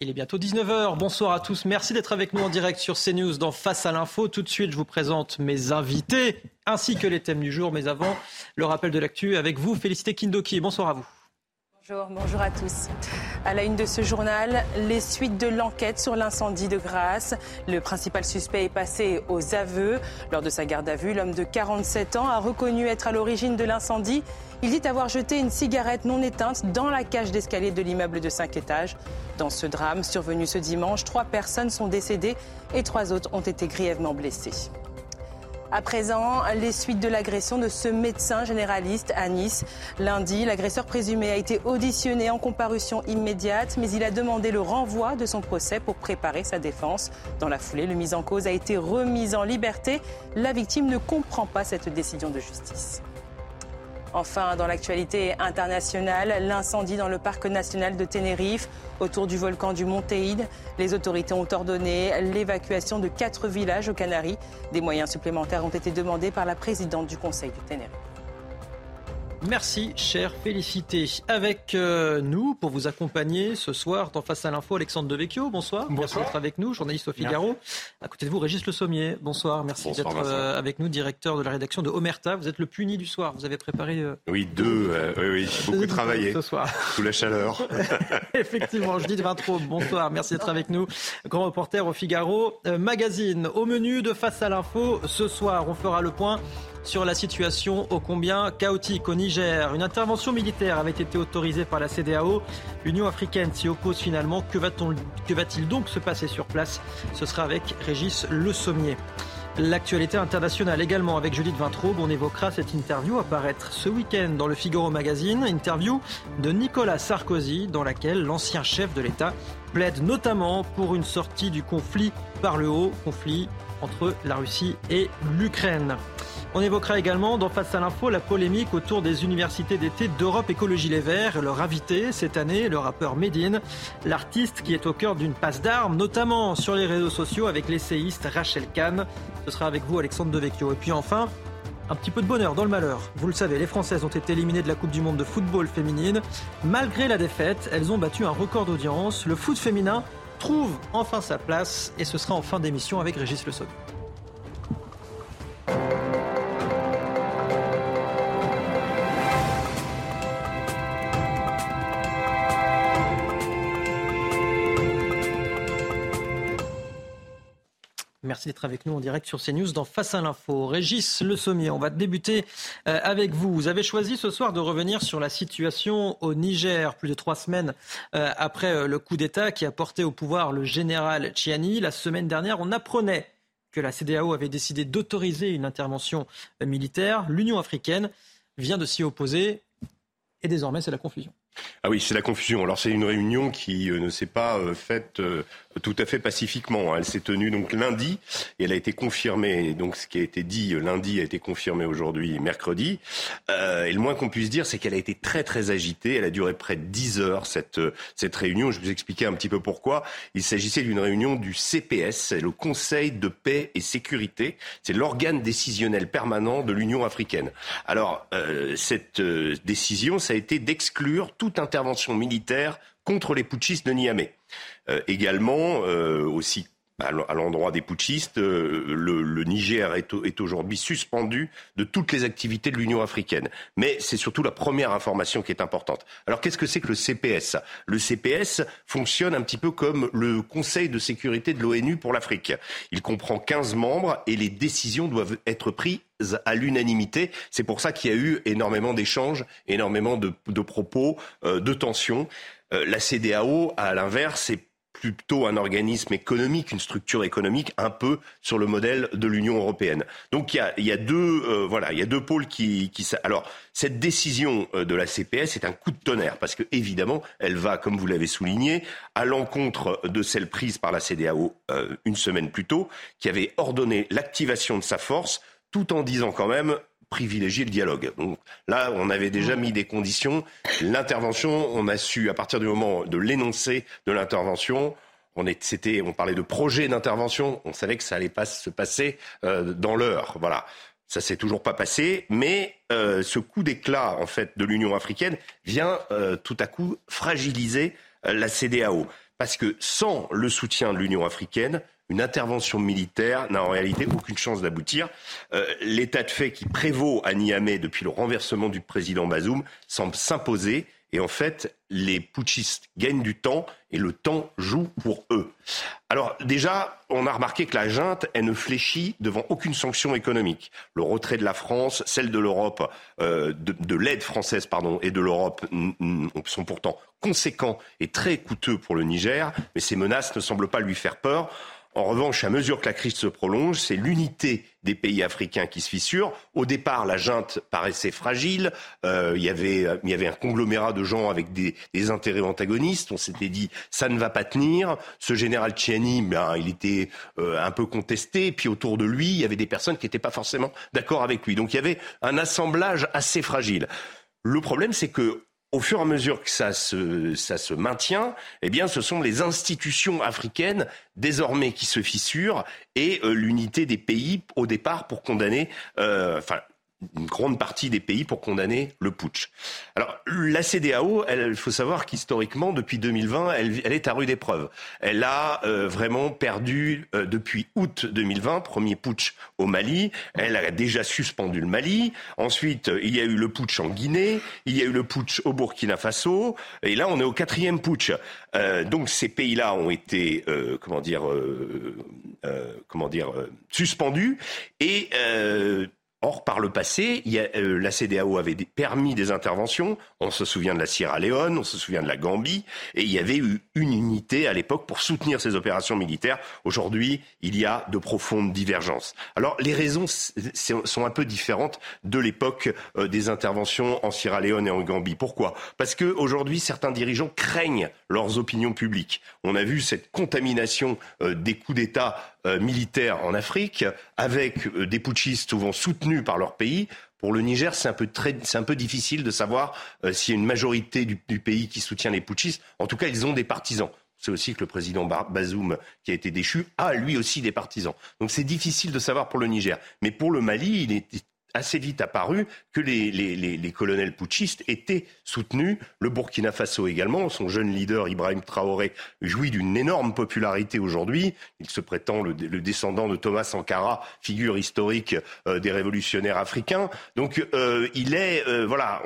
Il est bientôt 19h. Bonsoir à tous. Merci d'être avec nous en direct sur CNews dans Face à l'info. Tout de suite, je vous présente mes invités ainsi que les thèmes du jour. Mais avant, le rappel de l'actu avec vous, Félicité Kindoki. Bonsoir à vous. Bonjour, bonjour à tous. À la une de ce journal, les suites de l'enquête sur l'incendie de Grasse. Le principal suspect est passé aux aveux. Lors de sa garde à vue, l'homme de 47 ans a reconnu être à l'origine de l'incendie. Il dit avoir jeté une cigarette non éteinte dans la cage d'escalier de l'immeuble de 5 étages. Dans ce drame survenu ce dimanche, trois personnes sont décédées et trois autres ont été grièvement blessées. À présent, les suites de l'agression de ce médecin généraliste à Nice. Lundi, l'agresseur présumé a été auditionné en comparution immédiate, mais il a demandé le renvoi de son procès pour préparer sa défense. Dans la foulée, le mis en cause a été remis en liberté. La victime ne comprend pas cette décision de justice. Enfin, dans l'actualité internationale, l'incendie dans le parc national de Tenerife autour du volcan du Montéide. Les autorités ont ordonné l'évacuation de quatre villages aux Canaries. Des moyens supplémentaires ont été demandés par la présidente du Conseil du Tenerife. Merci, chère Félicité. Avec euh, nous, pour vous accompagner ce soir dans Face à l'info, Alexandre Devecchio. Bonsoir. Bonsoir. Merci d'être avec nous, journaliste au Figaro. À côté de vous, Régis Le Sommier. Bonsoir. Merci d'être euh, avec nous, directeur de la rédaction de Omerta. Vous êtes le puni du soir. Vous avez préparé. Euh, oui, deux. oui, oui. Beaucoup travaillé. Ce soir. Sous la chaleur. Effectivement, je dis de. Bonsoir. Merci d'être avec nous. Grand reporter au Figaro Magazine. Au menu de Face à l'info, ce soir, on fera le point sur la situation ô combien chaotique au Niger. Une intervention militaire avait été autorisée par la CDAO. L'Union africaine s'y oppose finalement. Que va-t-il donc se passer sur place? Ce sera avec Régis Le Sommier. L'actualité internationale également avec Judith Vintraube. On évoquera cette interview apparaître ce week-end dans le Figaro Magazine. Interview de Nicolas Sarkozy dans laquelle l'ancien chef de l'État plaide notamment pour une sortie du conflit par le haut, conflit entre la Russie et l'Ukraine. On évoquera également dans Face à l'info la polémique autour des universités d'été d'Europe Écologie Les Verts. Leur invité cette année, le rappeur Medine, l'artiste qui est au cœur d'une passe d'armes, notamment sur les réseaux sociaux avec l'essayiste Rachel Kahn. Ce sera avec vous Alexandre Devecchio. Et puis enfin, un petit peu de bonheur dans le malheur. Vous le savez, les Françaises ont été éliminées de la Coupe du Monde de football féminine. Malgré la défaite, elles ont battu un record d'audience. Le foot féminin trouve enfin sa place et ce sera en fin d'émission avec Régis Le Sommet. Merci d'être avec nous en direct sur CNews dans Face à l'info. Régis Le Sommier, on va débuter euh, avec vous. Vous avez choisi ce soir de revenir sur la situation au Niger, plus de trois semaines euh, après euh, le coup d'État qui a porté au pouvoir le général Chiani. La semaine dernière, on apprenait que la CDAO avait décidé d'autoriser une intervention militaire. L'Union africaine vient de s'y opposer et désormais c'est la confusion. Ah oui, c'est la confusion. Alors c'est une réunion qui euh, ne s'est pas euh, faite euh, tout à fait pacifiquement. Hein. Elle s'est tenue donc lundi et elle a été confirmée. Donc ce qui a été dit lundi a été confirmé aujourd'hui, mercredi. et le moins qu'on puisse dire, c'est qu'elle a été très très agitée. Elle a duré près de 10 heures cette cette réunion. Je vais vous expliquer un petit peu pourquoi. Il s'agissait d'une réunion du CPS, le Conseil de paix et sécurité. C'est l'organe décisionnel permanent de l'Union africaine. Alors cette décision, ça a été d'exclure toute intervention militaire contre les putschistes de Niamey. Euh, également, euh, aussi à l'endroit des putschistes, euh, le, Niger est, est aujourd'hui suspendu de toutes les activités de l'Union africaine. Mais c'est surtout la première information qui est importante. Alors qu'est-ce que c'est que le CPS Le CPS fonctionne un petit peu comme le Conseil de sécurité de l'ONU pour l'Afrique. Il comprend 15 membres et les décisions doivent être prises à l'unanimité. C'est pour ça qu'il y a eu énormément d'échanges, énormément de, propos, euh, de tensions. Euh, la CDAO, à l'inverse, est plutôt un organisme économique, une structure économique un peu sur le modèle de l'Union européenne. Donc il y a, deux, euh, voilà, il y a deux pôles qui, qui. Alors cette décision de la CPS est un coup de tonnerre parce que évidemment, elle va, comme vous l'avez souligné, à l'encontre de celle prise par la CDAO une semaine plus tôt, qui avait ordonné l'activation de sa force tout en disant quand même privilégier le dialogue. Donc là, on avait déjà mis des conditions. L'intervention, on a su, à partir du moment de l'énoncé de l'intervention, on, on parlait de projet d'intervention, on savait que ça allait pas se passer euh, dans l'heure. Voilà. Ça s'est toujours pas passé, mais euh, ce coup d'éclat en fait de l'Union africaine vient euh, tout à coup fragiliser la CDAO. Parce que sans le soutien de l'Union africaine, une intervention militaire n'a en réalité aucune chance d'aboutir. Euh, l'état de fait qui prévaut à Niamey depuis le renversement du président Bazoum semble s'imposer et en fait, les putschistes gagnent du temps et le temps joue pour eux. Alors déjà, on a remarqué que la junte, elle ne fléchit devant aucune sanction économique. Le retrait de la France, celle de l'Europe, euh, de, de l'aide française pardon, et de l'Europe sont pourtant conséquents et très coûteux pour le Niger, mais ces menaces ne semblent pas lui faire peur. En revanche, à mesure que la crise se prolonge, c'est l'unité des pays africains qui se fissure. Au départ, la junte paraissait fragile. Euh, il, y avait, il y avait un conglomérat de gens avec des, intérêts antagonistes. On s'était dit, ça ne va pas tenir. Ce général Tchiani, ben, il était euh, un peu contesté. Puis autour de lui, il y avait des personnes qui n'étaient pas forcément d'accord avec lui. Donc il y avait un assemblage assez fragile. Le problème, c'est que au fur et à mesure que ça se, ça se maintient, eh bien, ce sont les institutions africaines désormais qui se fissurent et euh, l'unité des pays au départ pour condamner, euh, enfin, une grande partie des pays pour condamner le putsch. Alors la CDAO, il faut savoir qu'historiquement, depuis 2020, elle, est à rude épreuve. Elle a euh, vraiment perdu euh, depuis août 2020, premier putsch au Mali. Elle a déjà suspendu le Mali. Ensuite, il y a eu le putsch en Guinée. Il y a eu le putsch au Burkina Faso. Et là, on est au quatrième putsch. Euh, donc ces pays-là ont été, euh, comment dire, euh, comment dire, suspendus et Or, par le passé, euh, la CDAO avait permis des interventions. On se souvient de la Sierra Leone, on se souvient de la Gambie, et il y avait eu une unité à l'époque pour soutenir ces opérations militaires. Aujourd'hui, il y a de profondes divergences. Alors, les raisons sont un peu différentes de l'époque euh, des interventions en Sierra Leone et en Gambie. Pourquoi? Parce que aujourd'hui, certains dirigeants craignent leurs opinions publiques. On a vu cette contamination euh, des coups d'État euh, militaires en Afrique, avec euh, des putschistes souvent soutenus par leur pays. Pour le Niger, c'est un peu, très, c'est un peu difficile de savoir euh, s'il y a une majorité du, du, pays qui soutient les putschistes. En tout cas, ils ont des partisans. C'est aussi que le président Bazoum, qui a été déchu, a lui aussi des partisans. Donc c'est difficile de savoir pour le Niger. Mais pour le Mali, il est assez vite apparu que les, les, les, les, colonels putschistes étaient soutenus. Le Burkina Faso également, son jeune leader Ibrahim Traoré jouit d'une énorme popularité aujourd'hui. Il se prétend le, le, descendant de Thomas Sankara, figure historique euh, des révolutionnaires africains. Donc euh, il est, euh, voilà,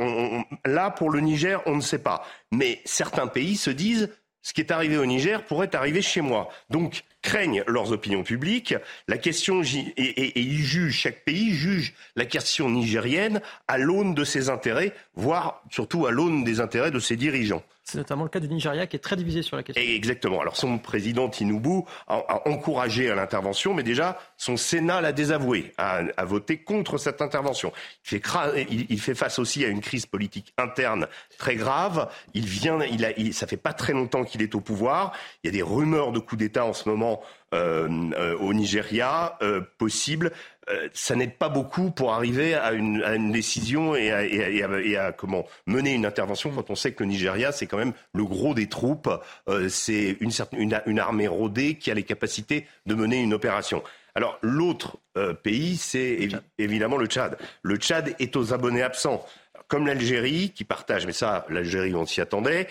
là pour le Niger, on ne sait pas. Mais certains pays se disent ce qui est arrivé au Niger pourrait arriver chez moi. Donc, craignent leurs opinions publiques. La question, et, et, et ils jugent, chaque pays juge la question nigérienne à l'aune de ses intérêts, voire surtout à l'aune des intérêts de ses dirigeants. C'est notamment le cas du Nigeria qui est très divisé sur la question. Exactement. Alors son président Tinubu a, a encouragé à l'intervention, mais déjà son Sénat l'a désavoué, a, a, voté contre cette intervention. Il fait, il, il fait, face aussi à une crise politique interne très grave. Il vient, il a, il, ça fait pas très longtemps qu'il est au pouvoir. Il y a des rumeurs de coup d'État en ce moment au Nigeria euh, possible. Euh, ça n'aide pas beaucoup pour arriver à une, à une décision et à, et, à, et à, comment mener une intervention quand on sait que le Nigeria c'est quand même le gros des troupes, euh, c'est une, une, une armée rodée qui a les capacités de mener une opération. Alors l'autre euh, pays, c'est évi évidemment le Tchad. Le Tchad est aux abonnés absents comme l'Algérie, qui partage, mais ça, l'Algérie, on s'y attendait,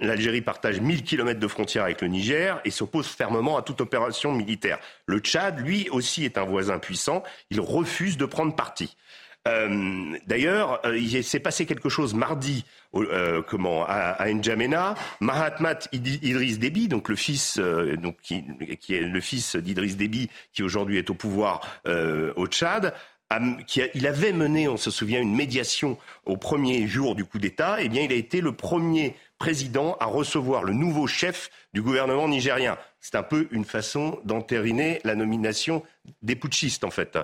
L'Algérie partage 1000 km de frontière avec le Niger et s'oppose fermement à toute opération militaire. Le Tchad, lui aussi, est un voisin puissant. Il refuse de prendre parti. Euh, D'ailleurs, euh, il s'est passé quelque chose mardi euh, comment, à, N'Djamena. Mahatmat Idriss Déby, donc le fils, donc, qui, qui, est le fils d'Idriss Déby, qui aujourd'hui est au pouvoir au Tchad, qui il avait mené, on se souvient, une médiation au premier jour du coup d'État. Eh bien, il a été le premier président à recevoir le nouveau chef du gouvernement nigérien. C'est un peu une façon d'entériner la nomination des putschistes, en fait.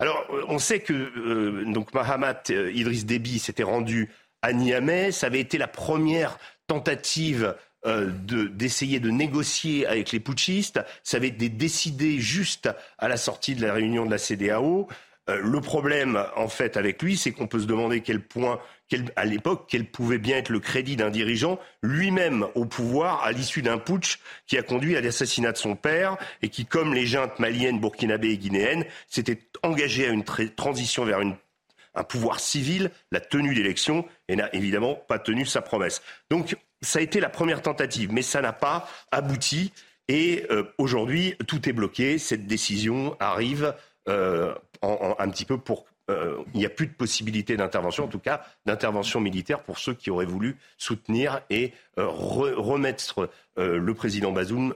Alors, euh, on sait que euh, donc Mahamat euh, Idriss Déby s'était rendu à Niamey. Ça avait été la première tentative euh, d'essayer de, de, négocier avec les putschistes. Ça avait été décidé juste à la sortie de la réunion de la CDAO. Euh, le problème, en fait, avec lui, c'est qu'on peut se demander quel point à l'époque, quel pouvait bien être le crédit d'un dirigeant lui-même au pouvoir à l'issue d'un putsch qui a conduit à l'assassinat de son père et qui, comme les juntes maliennes, burkinabées et guinéennes, s'était engagé à une transition vers un pouvoir civil, la tenue d'élections, et n'a évidemment pas tenu sa promesse. Donc, ça a été la première tentative, mais ça n'a pas abouti. Et euh, aujourd'hui, tout est bloqué. Cette décision arrive euh, un petit peu pour euh, il n'y a plus de possibilité d'intervention, en tout cas d'intervention militaire pour ceux qui auraient voulu soutenir et remettre le président Bazoum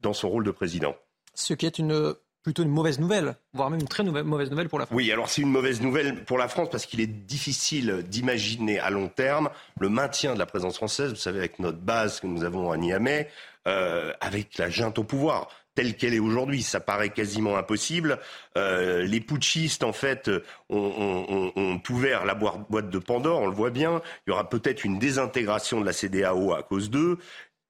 dans son rôle de président. Ce qui est une plutôt une mauvaise nouvelle, voire même une très mauvaise nouvelle pour la France. Oui, alors c'est une mauvaise nouvelle pour la France parce qu'il est difficile d'imaginer à long terme le maintien de la présence française, vous savez, avec notre base que nous avons à Niamey, euh, avec la junte au pouvoir telle qu'elle est aujourd'hui. Ça paraît quasiment impossible. Euh, les putschistes, en fait, ont, ont, ouvert la boîte de Pandore, on le voit bien. Il y aura peut-être une désintégration de la CDAO à cause d'eux.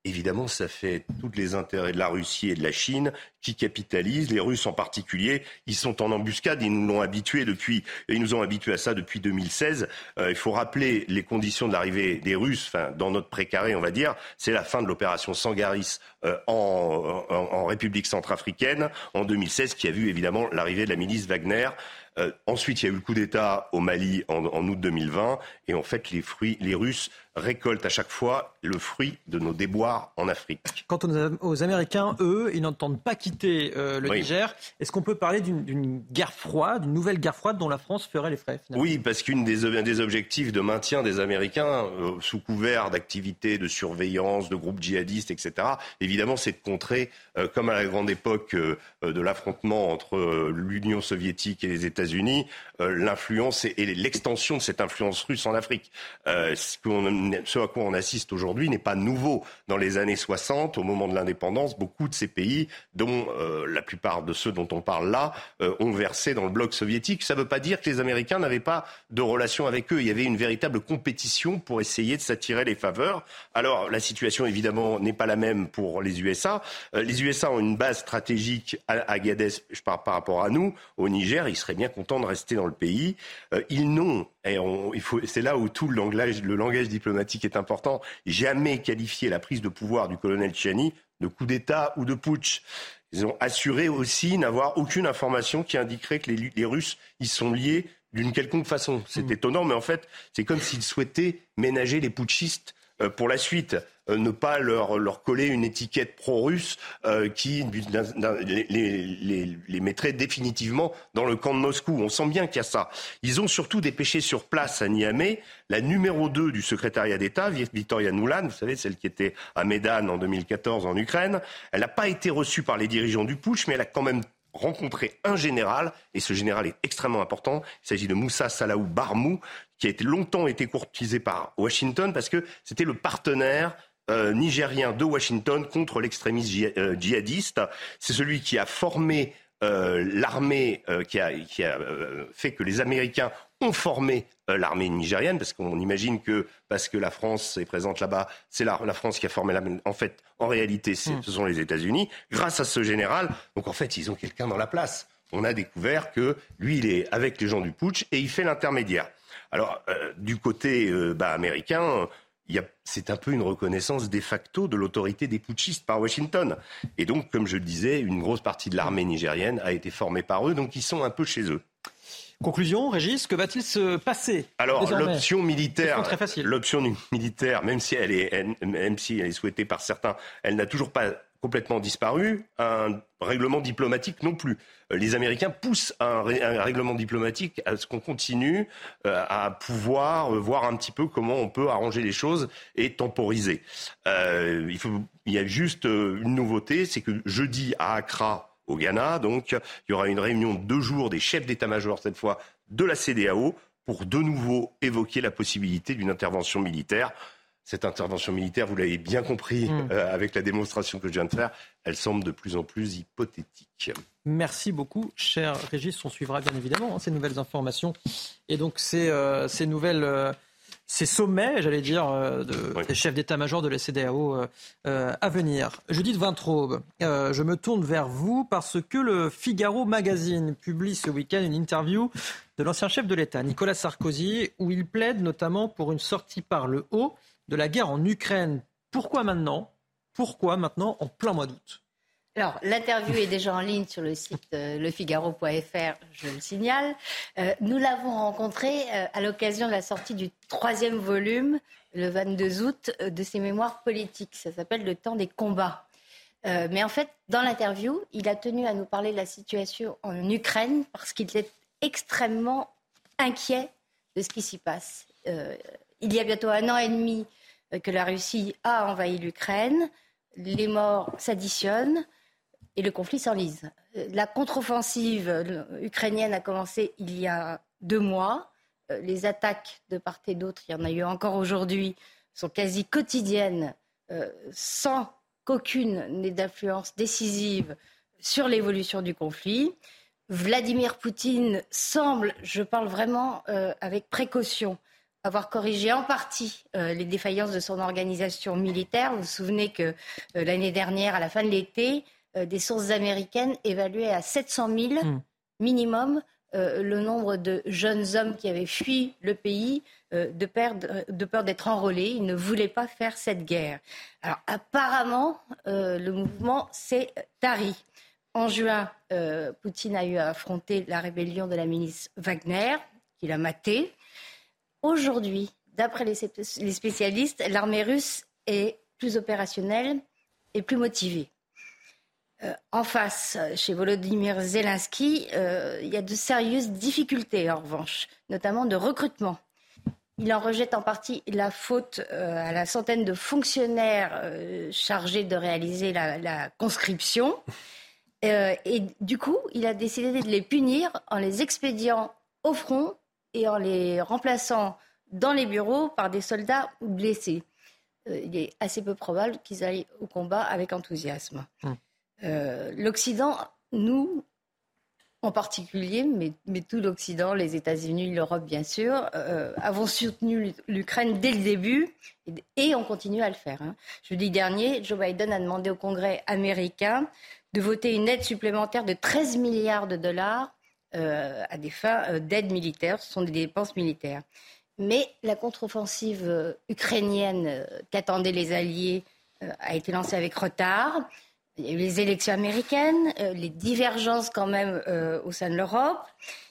Évidemment, ça fait tous les intérêts de la Russie et de la Chine qui capitalisent. Les Russes en particulier, ils sont en embuscade. Ils nous l'ont habitué depuis, ils nous ont habitués à ça depuis 2016. Euh, il faut rappeler les conditions de l'arrivée des Russes, enfin, dans notre précaré, on va dire. C'est la fin de l'opération Sangaris euh, en, en, République centrafricaine en 2016, qui a vu évidemment l'arrivée de la milice Wagner. Euh, ensuite, il y a eu le coup d'État au Mali en, en, août 2020, et en fait, les fruits, les Russes récolte à chaque fois le fruit de nos déboires en Afrique. Quant aux Américains, eux, ils n'entendent pas quitter euh, le Niger. Est-ce qu'on peut parler d'une guerre froide, d'une nouvelle guerre froide dont la France ferait les frais Oui, parce qu'une des, des, objectifs de maintien des Américains, euh, sous couvert d'activités de surveillance, de groupes djihadistes, etc., évidemment, c'est de contrer, euh, comme à la grande époque de l'affrontement entre l'Union soviétique et les États-Unis, l'influence et, l'extension de cette influence russe en Afrique. ce qu'on ce à quoi on assiste aujourd'hui n'est pas nouveau. Dans les années 60, au moment de l'indépendance, beaucoup de ces pays, dont euh, la plupart de ceux dont on parle là, euh, ont versé dans le bloc soviétique. Ça ne veut pas dire que les Américains n'avaient pas de relation avec eux. Il y avait une véritable compétition pour essayer de s'attirer les faveurs. Alors, la situation, évidemment, n'est pas la même pour les USA. Euh, les USA ont une base stratégique à Agadez, je parle par rapport à nous, au Niger. Ils seraient bien contents de rester dans le pays. ils n'ont, et c'est là où tout le langage, le langage diplomatique est important, jamais qualifié la prise de pouvoir du colonel Chiani de coup d'État ou de putsch. Ils ont assuré aussi n'avoir aucune information qui indiquerait que les, Russes y sont liés d'une quelconque façon. C'est hmm. étonnant, mais en fait, c'est comme s'ils souhaitaient ménager les putschistes pour la suite. Euh, ne pas leur, leur coller une étiquette pro-russe euh, qui les, les, les, mettrait définitivement dans le camp de Moscou. On sent bien qu'il y a ça. Ils ont surtout dépêché sur place à Niamey la numéro 2 du secrétariat d'État, Victoria Nuland, vous savez, celle qui était à Médan en 2014 en Ukraine. Elle n'a pas été reçue par les dirigeants du putsch, mais elle a quand même rencontré un général, et ce général est extrêmement important. Il s'agit de Moussa Salaou Barmou, qui a été longtemps été courtisé par Washington parce que c'était le partenaire euh, nigérien de Washington contre l'extrémisme euh, djihadiste. C'est celui qui a formé euh, l'armée, qui a, qui a fait que les Américains ont formé l'armée nigérienne, parce qu'on imagine que parce que la France est présente là-bas, c'est la, la, France qui a formé l'armée. En fait, en réalité, hmm. ce sont les États-Unis. Grâce à ce général, donc en fait, ils ont quelqu'un dans la place. On a découvert que lui, il est avec les gens du putsch et il fait l'intermédiaire. Alors, du côté bah, américain, c'est un peu une reconnaissance de facto de l'autorité des putschistes par Washington. Et donc, comme je le disais, une grosse partie de l'armée nigérienne a été formée par eux, donc ils sont un peu chez eux. Conclusion, Régis, que va-t-il se passer Alors, l'option militaire, l'option militaire, même si elle est, même si elle est souhaitée par certains, elle n'a toujours pas complètement disparu, un règlement diplomatique non plus. Euh, les Américains poussent un, règlement diplomatique à ce qu'on continue euh, à pouvoir euh, voir un petit peu comment on peut arranger les choses et temporiser. il, faut, il y a juste une nouveauté, c'est que jeudi à Accra, au Ghana, donc il y aura une réunion de deux jours des chefs d'état-major, cette fois de la CDAO, pour de nouveau évoquer la possibilité d'une intervention militaire cette intervention militaire, vous l'avez bien compris mm. euh, avec la démonstration que je viens de faire, elle semble de plus en plus hypothétique. Merci beaucoup, cher Régis. On suivra bien évidemment hein, ces nouvelles informations et donc ces, euh, ces nouvelles. Euh, ces sommets, j'allais dire, de, des chefs d'état-major de la CDAO à venir. Judith Vintraube, je me tourne vers vous parce que le Figaro Magazine publie ce week-end une interview de l'ancien chef de l'État, Nicolas Sarkozy, où il plaide notamment pour une sortie par le haut de la guerre en Ukraine. Pourquoi maintenant? Pourquoi maintenant en plein mois d'août? Alors, l'interview est déjà en ligne sur le site euh, lefigaro.fr, je le signale. Euh, nous l'avons rencontré euh, à l'occasion de la sortie du troisième volume, le 22 août, de ses mémoires politiques. Ça s'appelle Le temps des combats. mais en fait, dans l'interview, il a tenu à nous parler de la situation en Ukraine parce qu'il était extrêmement inquiet de ce qui s'y passe. il y a bientôt un an et demi que la Russie a envahi l'Ukraine. Les morts s'additionnent et le conflit s'enlise. La contre-offensive ukrainienne a commencé il y a deux mois. Euh, les attaques de part et d'autre, il y en a eu encore aujourd'hui, sont quasi quotidiennes, euh, sans qu'aucune n'ait d'influence décisive sur l'évolution du conflit. Vladimir Poutine semble, je parle vraiment euh, avec précaution, avoir corrigé en partie les défaillances de son organisation militaire. Vous vous souvenez que l'année dernière, à la fin de l'été, euh, des sources américaines évaluaient à 700 000 hmm. minimum euh, le nombre de jeunes hommes qui avaient fui le pays euh, de, de, peur d'être enrôlés. Ils ne voulaient pas faire cette guerre. Alors apparemment, le mouvement s'est tari. En juin, Poutine a eu à affronter la rébellion de la milice Wagner, qu'il a matée. Aujourd'hui, d'après les spécialistes, l'armée russe est plus opérationnelle et plus motivée. Euh, en face, chez Volodymyr Zelensky, euh, il y a de sérieuses difficultés, en revanche, notamment de recrutement. Il en rejette en partie la faute euh, à la centaine de fonctionnaires chargés de réaliser la, conscription. et du coup, il a décidé de les punir en les expédiant au front et en les remplaçant dans les bureaux par des soldats blessés. il est assez peu probable qu'ils aillent au combat avec enthousiasme. Hum. Euh, L'Occident, nous, en particulier, mais, tout l'Occident, les États-Unis, l'Europe bien sûr, euh, avons soutenu l'Ukraine dès le début et, on continue à le faire. Hein. Jeudi dernier, Joe Biden a demandé au Congrès américain de voter une aide supplémentaire de 13 milliards de dollars euh, à des fins d'aide militaire. Ce sont des dépenses militaires. Mais la contre-offensive ukrainienne qu'attendaient les Alliés a été lancée avec retard. Il y a eu les élections américaines, euh, les divergences quand même euh, au sein de l'Europe,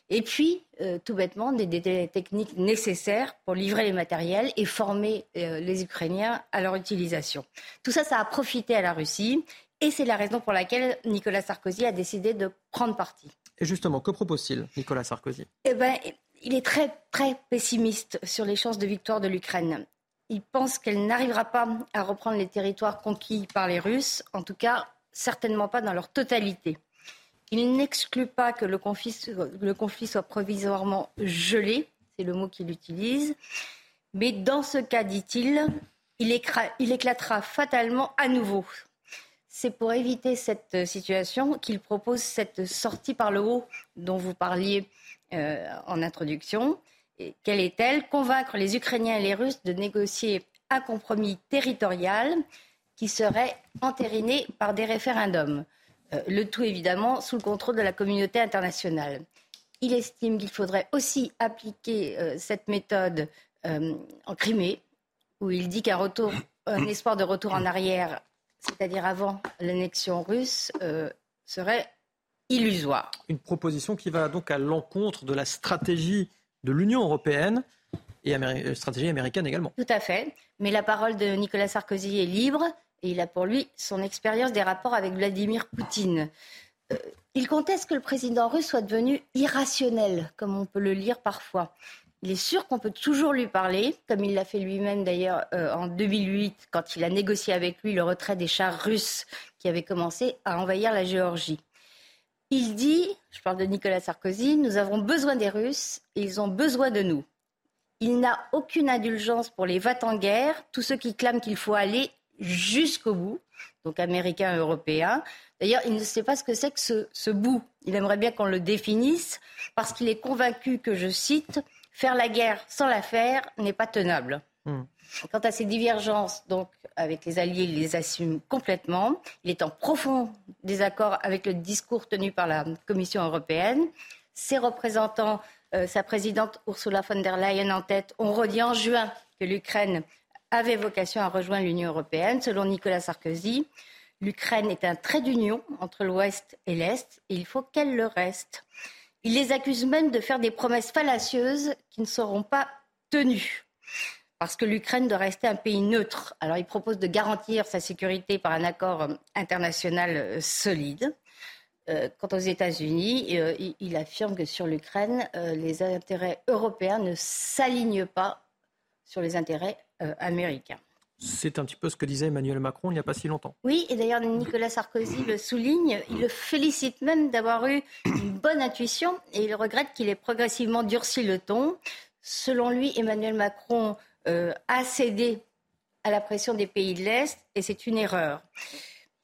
et puis, euh, tout bêtement, des délais techniques nécessaires pour livrer les matériels et former les Ukrainiens à leur utilisation. Tout ça, ça a profité à la Russie, et c'est la raison pour laquelle Nicolas Sarkozy a décidé de prendre parti. Et justement, que propose-t-il, Nicolas Sarkozy? Eh ben, il est très, très pessimiste sur les chances de victoire de l'Ukraine il pense qu'elle n'arrivera pas à reprendre les territoires conquis par les Russes, en tout cas certainement pas dans leur totalité. Il n'exclut pas que le conflit, soit provisoirement gelé, c'est le mot qu'il utilise, mais dans ce cas, dit-il, il, il éclatera fatalement à nouveau. C'est pour éviter cette situation qu'il propose cette sortie par le haut dont vous parliez euh, en introduction. Quelle est-elle? Convaincre les Ukrainiens et les Russes de négocier un compromis territorial qui serait entériné par des référendums. Euh, le tout évidemment sous le contrôle de la communauté internationale. Il estime qu'il faudrait aussi appliquer euh, cette méthode euh, en Crimée, où il dit qu'un retour, un espoir de retour en arrière, c'est-à-dire avant l'annexion russe, serait illusoire. Une proposition qui va donc à l'encontre de la stratégie de l'Union européenne et euh, stratégie américaine également. Tout à fait. Mais la parole de Nicolas Sarkozy est libre et il a pour lui son expérience des rapports avec Vladimir Poutine. Euh, il conteste que le président russe soit devenu irrationnel, comme on peut le lire parfois? Il est sûr qu'on peut toujours lui parler, comme il l'a fait lui-même d'ailleurs euh, en 2008, quand il a négocié avec lui le retrait des chars russes qui avaient commencé à envahir la Géorgie. Il dit, je parle de Nicolas Sarkozy, nous avons besoin des Russes et ils ont besoin de nous. Il n'a aucune indulgence pour les va en guerre tous ceux qui clament qu'il faut aller jusqu'au bout, donc américains européens. D'ailleurs, il ne sait pas ce que c'est que ce, bout. Il aimerait bien qu'on le définisse parce qu'il est convaincu que, je cite, faire la guerre sans la faire n'est pas tenable. Hmm. Quant à ces divergences donc, avec les alliés, il les assume complètement. Il est en profond désaccord avec le discours tenu par la Commission européenne. Ses représentants, euh, sa présidente Ursula von der Leyen en tête, ont redit en juin que l'Ukraine avait vocation à rejoindre l'Union européenne. Selon Nicolas Sarkozy, L'Ukraine est un trait d'union entre l'Ouest et l'Est et il faut qu'elle le reste. Il les accuse même de faire des promesses fallacieuses qui ne seront pas tenues parce que l'Ukraine doit rester un pays neutre. Alors il propose de garantir sa sécurité par un accord international solide. Euh, quant aux États-Unis, euh, il, affirme que sur l'Ukraine, euh, les intérêts européens ne s'alignent pas sur les intérêts américains. C'est un petit peu ce que disait Emmanuel Macron il n'y a pas si longtemps. Oui, et d'ailleurs Nicolas Sarkozy le souligne. Il le félicite même d'avoir eu une bonne intuition et il regrette qu'il ait progressivement durci le ton. Selon lui, Emmanuel Macron a cédé à la pression des pays de l'Est et c'est une erreur.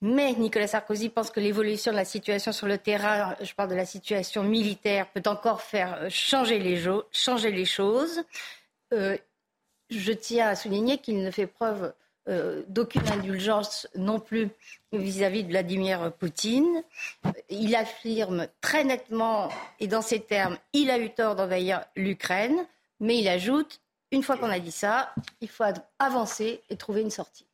Mais Nicolas Sarkozy pense que l'évolution de la situation sur le terrain, je parle de la situation militaire, peut encore faire changer les, choses. Euh, je tiens à souligner qu'il ne fait preuve euh, d'aucune indulgence non plus vis-à-vis de Vladimir Poutine. Il affirme très nettement et dans ces termes, il a eu tort d'envahir l'Ukraine, mais il ajoute, une fois qu'on a dit ça, il faut avancer et trouver une sortie.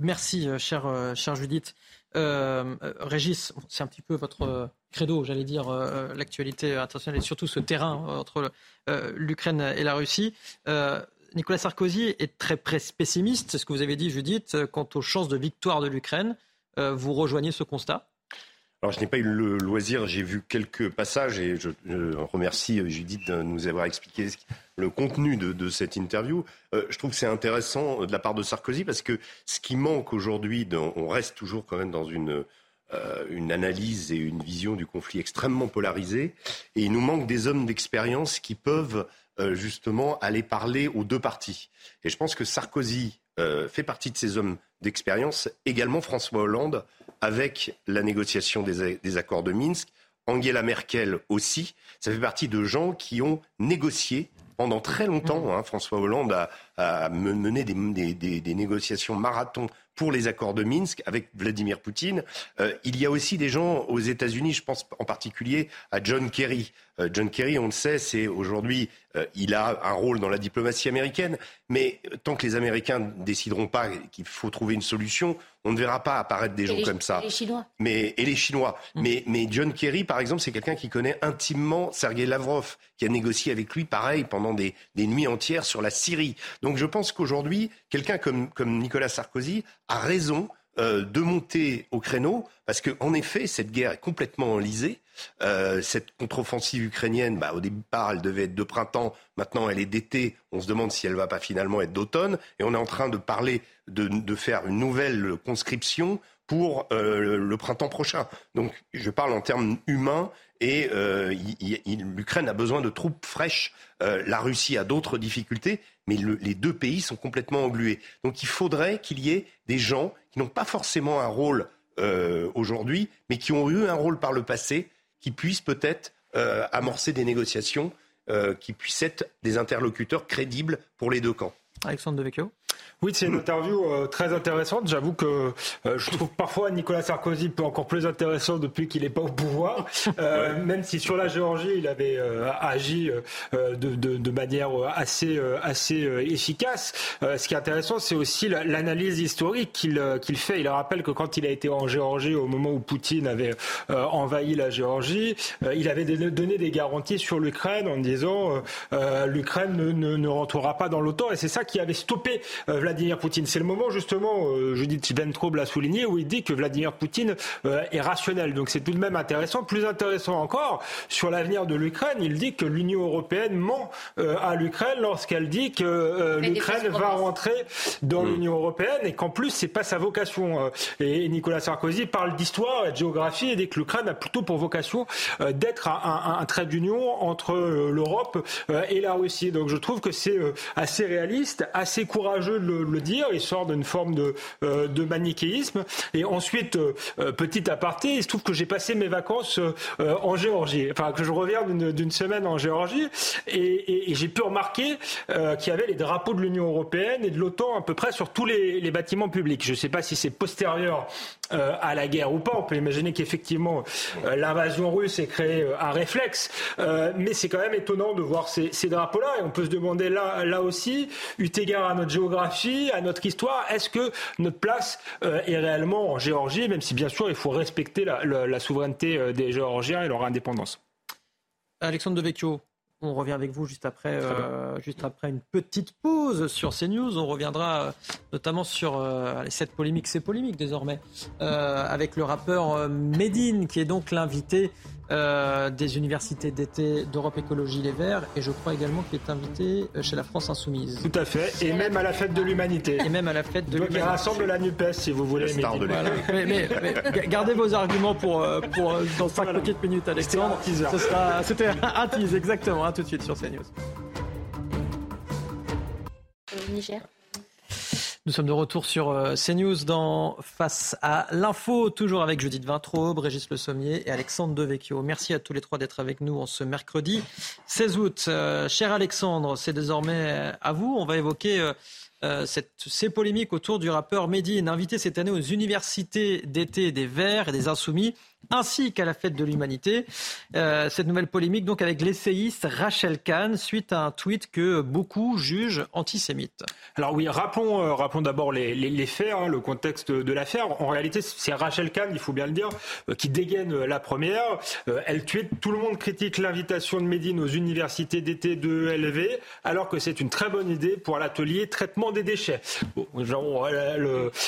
Merci, euh, chère, euh, chère Judith. Euh, Régis, c'est un petit peu votre credo, j'allais dire, l'actualité internationale et surtout ce terrain entre l'Ukraine et la Russie. Nicolas Sarkozy est très pessimiste, c'est ce que vous avez dit, Judith, quant aux chances de victoire de l'Ukraine. vous rejoignez ce constat? Alors, je n'ai pas eu le loisir, j'ai vu quelques passages et je, remercie Judith de nous avoir expliqué le contenu de, cette interview. Euh, je trouve que c'est intéressant de la part de Sarkozy parce que ce qui manque aujourd'hui, on reste toujours quand même dans une, euh, analyse et une vision du conflit extrêmement polarisée et il nous manque des hommes d'expérience qui peuvent euh, justement aller parler aux deux parties. Et je pense que Sarkozy fait partie de ces hommes d'expérience, également François Hollande avec la négociation des, accords de Minsk. Angela Merkel aussi, ça fait partie de gens qui ont négocié pendant très longtemps. Mmh. Hein. François Hollande a, mené des, négociations marathon pour les accords de Minsk avec Vladimir Poutine. Euh, il y a aussi des gens aux États-Unis, je pense en particulier à John Kerry. Euh, John Kerry, on le sait, c'est aujourd'hui, euh, il a un rôle dans la diplomatie américaine, mais tant que les Américains ne décideront pas qu'il faut trouver une solution, on ne verra pas apparaître des gens comme ça. Et les Chinois. Mais, et les Chinois. Mm. Mais, mais John Kerry, par exemple, c'est quelqu'un qui connaît intimement Sergei Lavrov, qui a négocié avec lui, pareil, pendant des, des nuits entières sur la Syrie. Donc je pense qu'aujourd'hui, quelqu'un comme, comme Nicolas Sarkozy a raison euh, de monter au créneau, parce qu'en effet, cette guerre est complètement enlisée. Euh, cette contre-offensive ukrainienne, bah, au départ, elle devait être de printemps. Maintenant, elle est d'été. On se demande si elle va pas finalement être d'automne. Et on est en train de parler de, faire une nouvelle conscription pour euh, le printemps prochain. Donc, je parle en termes humains. Et l'Ukraine a besoin de troupes fraîches. la Russie a d'autres difficultés mais les deux pays sont complètement englués. Donc il faudrait qu'il y ait des gens qui n'ont pas forcément un rôle euh, aujourd'hui, mais qui ont eu un rôle par le passé, qui puissent peut-être euh, amorcer des négociations, euh, qui puissent être des interlocuteurs crédibles pour les deux camps. Alexandre Devecchio oui, c'est une interview euh, très intéressante. J'avoue que euh, je trouve parfois Nicolas Sarkozy peut encore plus intéressant depuis qu'il n'est pas au pouvoir, euh, même si sur la Géorgie il avait agi de, de, de, manière assez assez efficace. ce qui est intéressant, c'est aussi l'analyse historique qu'il qu'il fait. Il rappelle que quand il a été en Géorgie au moment où Poutine avait envahi la Géorgie, il avait donné des garanties sur l'Ukraine en disant l'Ukraine ne, ne, ne rentrera pas dans l'OTAN et c'est ça qui avait stoppé euh, Vladimir Poutine. C'est le moment justement, euh, Judith Ventrobe l'a souligné, où il dit que Vladimir Poutine euh, est rationnel. Donc c'est tout de même intéressant. Plus intéressant encore, sur l'avenir de l'Ukraine, il dit que l'Union européenne ment à l'Ukraine lorsqu'elle dit que l'Ukraine va rentrer dans mm. l'Union européenne et qu'en plus c'est pas sa vocation. Et Nicolas Sarkozy parle d'histoire et de géographie et dit que l'Ukraine a plutôt pour vocation d'être un, un, trait d'union entre l'Europe et la Russie. Donc je trouve que c'est assez réaliste, assez courageux de le, dire. Il sort d'une forme de, euh, manichéisme. Et ensuite, euh, euh, petit aparté, il se trouve que j'ai passé mes vacances en Géorgie. Enfin, que je reviens d'une semaine en Géorgie. Et, j'ai pu remarquer qu'il y avait les drapeaux de l'Union européenne et de l'OTAN à peu près sur tous les, bâtiments publics. Je ne sais pas si c'est postérieur à la guerre ou pas. On peut imaginer qu'effectivement, l'invasion russe ait créé un réflexe. mais c'est quand même étonnant de voir ces, ces drapeaux-là. Et on peut se demander là, là aussi, eu égard à notre géographie, à notre histoire. Est-ce que notre place est réellement en Géorgie, même si bien sûr il faut respecter la, la souveraineté des Géorgiens et leur indépendance? Alexandre Devecchio, on revient avec vous juste après, euh, juste après une petite pause sur CNews. On reviendra euh, notamment sur euh, cette polémique, c'est polémique désormais, avec le rappeur Medine, qui est donc l'invité euh, des universités d'été d'Europe Écologie Les Verts et je crois également qu'il est invité euh, chez la France Insoumise. Tout à fait, et même à la fête de l'humanité. Et même à la fête de l'humanité. il rassemble la NUPES si vous voulez. Mais, mais, gardez vos arguments pour, euh, pour dans 5 petites minutes, Alexandre. C'était un, un tease, exactement. À tout de suite sur CNews. Niger. Nous sommes de retour sur euh, CNews dans Face à l'info, toujours avec Judith Vintraube, Régis Le Sommier et Alexandre Devecchio. Merci à tous les trois d'être avec nous en ce mercredi 16 août. Euh, cher Alexandre, c'est désormais à vous. On va évoquer euh, cette, ces polémiques autour du rappeur Medine, invité cette année aux universités d'été des Verts et des Insoumis ainsi qu'à la fête de l'humanité. Euh, cette nouvelle polémique donc avec l'essayiste Rachel Kahn suite à un tweet que beaucoup jugent antisémite. Alors oui, rappelons, euh, rappelons d'abord les, faits, hein, le contexte de l'affaire. En réalité, c'est Rachel Kahn, il faut bien le dire, euh, qui dégaine la première. elle tweet tout le monde critique l'invitation de Médine aux universités d'été de LV, alors que c'est une très bonne idée pour l'atelier traitement des déchets. Bon,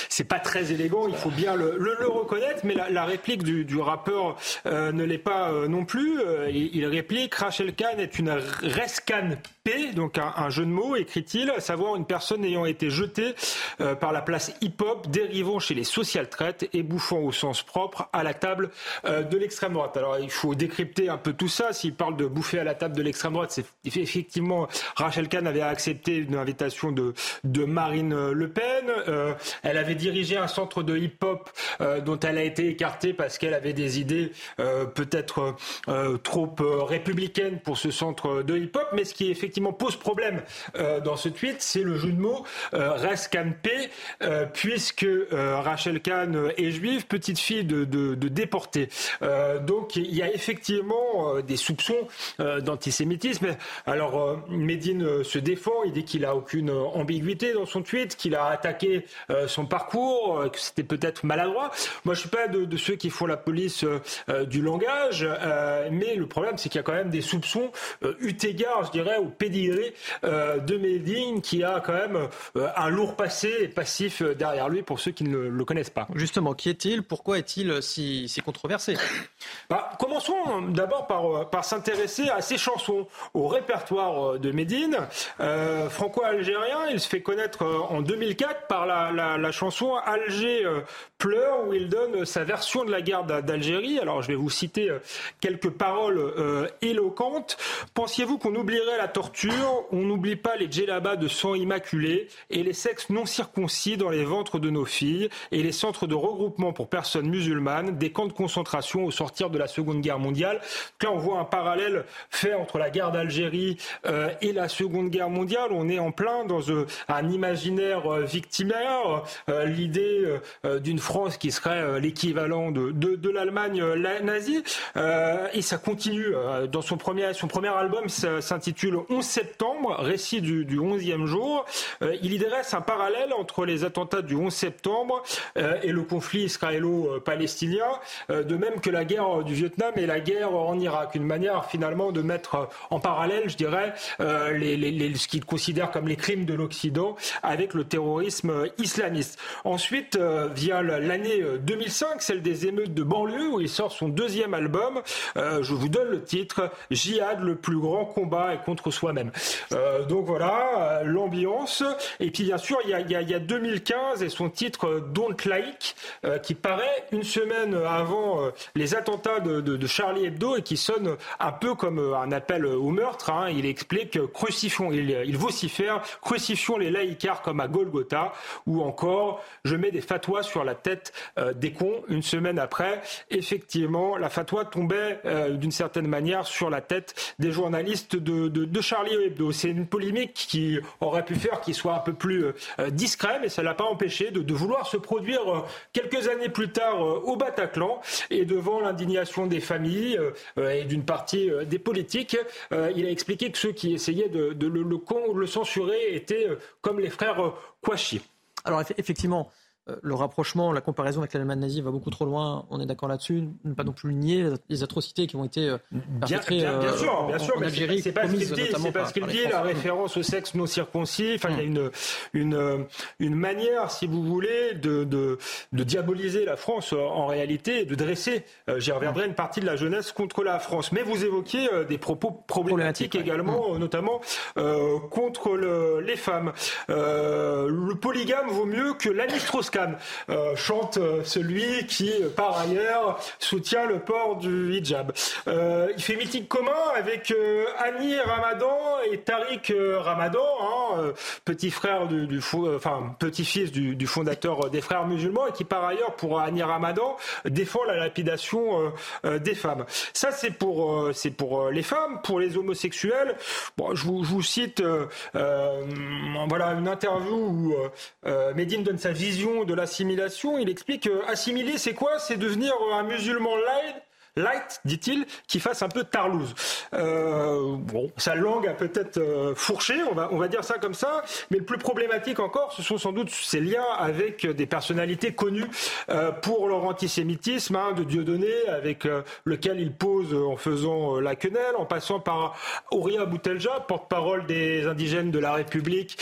c'est pas très élégant, il faut bien le, reconnaître, mais la, la réplique du, du rappeur euh, ne l'est pas euh, non plus. Euh, il, réplique Rachel Kahn est une rescan P, donc un, jeu de mots, écrit-il, à savoir une personne ayant été jetée par la place hip-hop, dérivant chez les social traites et bouffant au sens propre à la table de l'extrême droite. Alors il faut décrypter un peu tout ça. S'il parle de bouffer à la table de l'extrême droite, c'est effectivement Rachel Kahn avait accepté une invitation de Marine Le Pen. elle avait dirigé un centre de hip-hop dont elle a été écartée parce qu'elle avait des idées euh, peut-être euh, trop euh, républicaines pour ce centre de hip-hop, mais ce qui effectivement pose problème dans ce tweet, c'est le jeu de mots reste campé, puisque Rachel Kahn est juive, petite fille de, de, donc il y a effectivement des soupçons d'antisémitisme. Alors Medine se défend, il dit qu'il a aucune ambiguïté dans son tweet, qu'il a attaqué son parcours, que c'était peut-être maladroit. Moi je suis pas de, de ceux qui font la police euh, euh, du langage, euh, mais le problème c'est qu'il y a quand même des soupçons eu égard, je dirais, au pédigré de Medine qui a quand même un lourd passé et passif derrière lui pour ceux qui ne le, connaissent pas. Justement, qui est-il? Pourquoi est-il si, si controversé? Bah, Commençons d'abord par, par s'intéresser à ses chansons, au répertoire de Medine. Franco-algérien, il se fait connaître en 2004 par la, la, la chanson Alger pleure où il donne sa version de la guerre d'Algérie. Alors je vais vous citer euh, quelques paroles euh, éloquentes. Pensiez-vous qu'on oublierait la torture? On n'oublie pas les djellabas de sang immaculé et les sexes non circoncis dans les ventres de nos filles et les centres de regroupement pour personnes musulmanes, des camps de concentration au sortir de la Seconde Guerre mondiale. là, on voit un parallèle fait entre la guerre d'Algérie euh, et la Seconde Guerre mondiale. On est en plein dans un imaginaire victimaire, l'idée d'une France qui serait l'équivalent de, de, de l'Allemagne euh, nazie. Euh, et ça continue. dans son premier, son premier album s'intitule 11 septembre, récit du, du 11e jour. il y dresse un parallèle entre les attentats du 11 septembre et le conflit israélo-palestinien, de même que la guerre du Vietnam et la guerre en Irak. Une manière finalement de mettre en parallèle, je dirais, les, les, les, ce qu'il considère comme les crimes de l'Occident avec le terrorisme islamiste. Ensuite vient l'année 2005, euh, celle des émeutes de banlieue, où il sort son deuxième album. Euh, je vous donne le titre, Jihad, le plus grand combat est contre soi-même. Euh, donc voilà, l'ambiance. Et puis bien sûr, il y, a, il, y a, 2015 et son titre Don't Like, qui paraît une semaine avant les attentats de, Charlie Hebdo et qui sonne un peu comme un appel au meurtre. Hein. Il explique crucifions, il, il vocifère, crucifions les laïcars comme à Golgotha, ou encore je mets des fatwas sur la tête euh, des cons. Une semaine après, effectivement, la fatwa tombait d'une certaine manière sur la tête des journalistes de, Charlie Hebdo. C'est une polémique qui aurait pu faire qu'il soit un peu plus discret, mais ça l'a pas empêché de, vouloir se produire quelques années plus tard au Bataclan et devant l'indignation des familles et d'une partie des politiques, il a expliqué que ceux qui essayaient de, le, le, censurer étaient comme les frères Kouachi. Alors effectivement, euh, le rapprochement, la comparaison avec l'Allemagne nazie va beaucoup trop loin. On est d'accord là-dessus. Ne pas non plus nier les atrocités qui ont été euh, perpétrées bien, bien, sûr, bien sûr, en, Algérie. C'est pas ce qu'il dit. C'est pas ce qu'il dit. La référence au sexe non circoncis. Enfin, il y a une une une manière, si vous voulez, de de, de diaboliser la France en réalité, de dresser. Euh, J'y reviendrai une partie de la jeunesse contre la France. Mais vous évoquiez des propos problématiques, également, notamment contre le, les femmes. le polygame vaut mieux que l'anistroscane euh, chante euh, celui qui, euh, par ailleurs, soutient le port du hijab. il fait meeting commun avec Annie Ramadan et Tariq Ramadan, hein, petit frère du, enfin petit-fils du, fondateur des frères musulmans et qui, par ailleurs, pour Annie Ramadan, défend la lapidation des femmes. Ça, c'est pour, c'est pour les femmes, pour les homosexuels. Bon, je vous, cite, voilà, une interview où Medine donne sa vision de l'assimilation, il explique que assimiler, c'est quoi? C'est devenir un musulman light light, dit-il, qui fasse un peu tarlouse. Euh, bon, sa langue a peut-être euh, fourché, on va, on va dire ça comme ça, mais le plus problématique encore, ce sont sans doute ses liens avec des personnalités connues euh, pour leur antisémitisme, hein, de Dieudonné, avec euh, lequel il pose en faisant la quenelle, en passant par Ouria Boutelja, porte-parole des indigènes de la République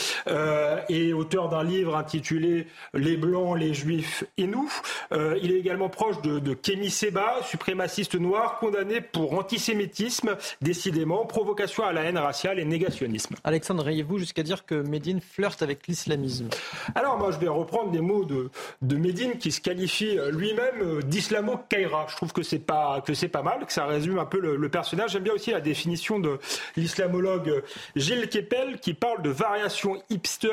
et auteur d'un livre intitulé Les Blancs, les Juifs et nous. il est également proche de, de Seba, suprémaciste noir condamné pour antisémitisme, décidément, provocation à la haine raciale et négationnisme. Alexandre, rayez-vous jusqu'à dire que Médine flirte avec l'islamisme? Alors moi je vais reprendre des mots de, de Médine qui se qualifie lui-même d'islamo-kaira. Je trouve que c'est pas, que c'est pas mal, que ça résume un peu le, personnage. J'aime bien aussi la définition de l'islamologue Gilles Kepel qui parle de variation hipster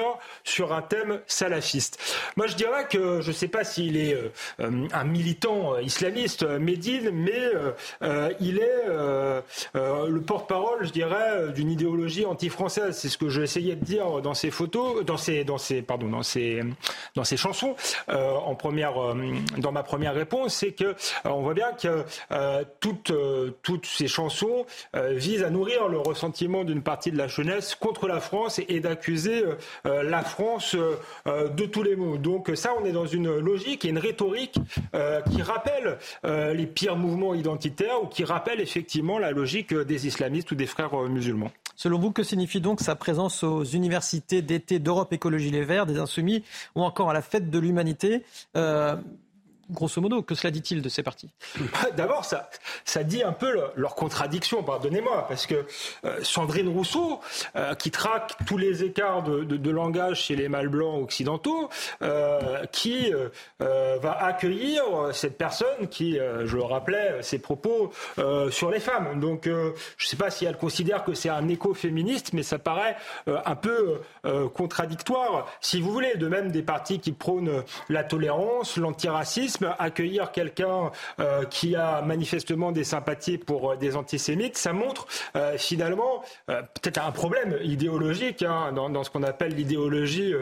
sur un thème salafiste. Moi je dirais que je ne sais pas s'il est euh, un militant islamiste, Médine, mais euh, euh, il est euh, le porte-parole, je dirais, d'une idéologie anti-française. C'est ce que essayé de dire dans ses photos, dans ses, dans pardon, dans ses, dans chansons. en première, dans ma première réponse, c'est que on voit bien que toutes, toutes ces chansons visent à nourrir le ressentiment d'une partie de la jeunesse contre la France et, d'accuser la France de tous les maux. Donc ça, on est dans une logique et une rhétorique qui rappelle les pires mouvements identitaire ou qui rappelle effectivement la logique des islamistes ou des frères euh, musulmans. Selon vous, que signifie donc sa présence aux universités d'été d'Europe Écologie Les Verts, des Insoumis ou encore à la fête de l'humanité? Euh, grosso modo, que cela dit-il de ces partis? D'abord, ça, dit un peu leur contradiction, pardonnez-moi, parce que euh, Sandrine Rousseau, euh, qui traque tous les écarts de, langage chez les mâles blancs occidentaux, euh, qui va accueillir cette personne qui, je le rappelais, ses propos sur les femmes. Donc, je ne sais pas si elle considère que c'est un écoféministe, mais ça paraît un peu contradictoire. Si vous voulez, de même des partis qui prônent la tolérance, l'antiracisme, accueillir quelqu'un euh, qui a manifestement des sympathies pour euh, des antisémites, ça montre euh, finalement peut-être un problème idéologique hein, dans, ce qu'on appelle l'idéologie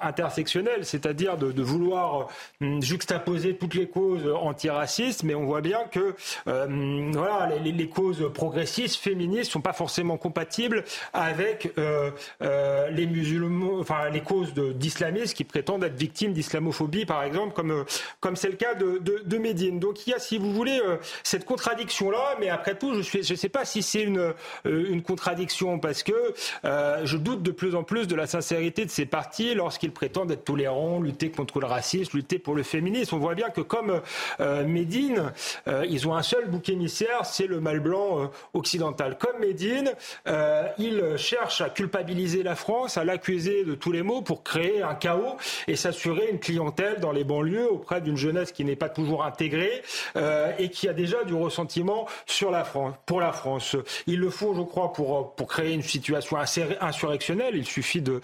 intersectionnelle, c'est-à-dire de, vouloir juxtaposer toutes les causes antiracistes, mais on voit bien que voilà, les, causes progressistes, féministes, sont pas forcément compatibles avec les musulmans, enfin les causes d'islamistes qui prétendent être victimes d'islamophobie, par exemple, comme comme cas de, de, Médine. Donc il y a, si vous voulez, euh, cette contradiction-là, mais après tout, je ne je sais pas si c'est une, euh, contradiction, parce que euh, je doute de plus en plus de la sincérité de ces partis lorsqu'ils prétendent être tolérants, lutter contre le racisme, lutter pour le féminisme. On voit bien que comme Médine, ils ont un seul bouc émissaire, c'est le mal blanc occidental. Comme Médine, ils cherchent à culpabiliser la France, à l'accuser de tous les maux pour créer un chaos et s'assurer une clientèle dans les banlieues auprès d'une jeunesse qui n'est pas toujours intégrée et qui a déjà du ressentiment sur la France, pour la France. Il le faut, je crois, pour, pour créer une situation insurrectionnelle. Il suffit de,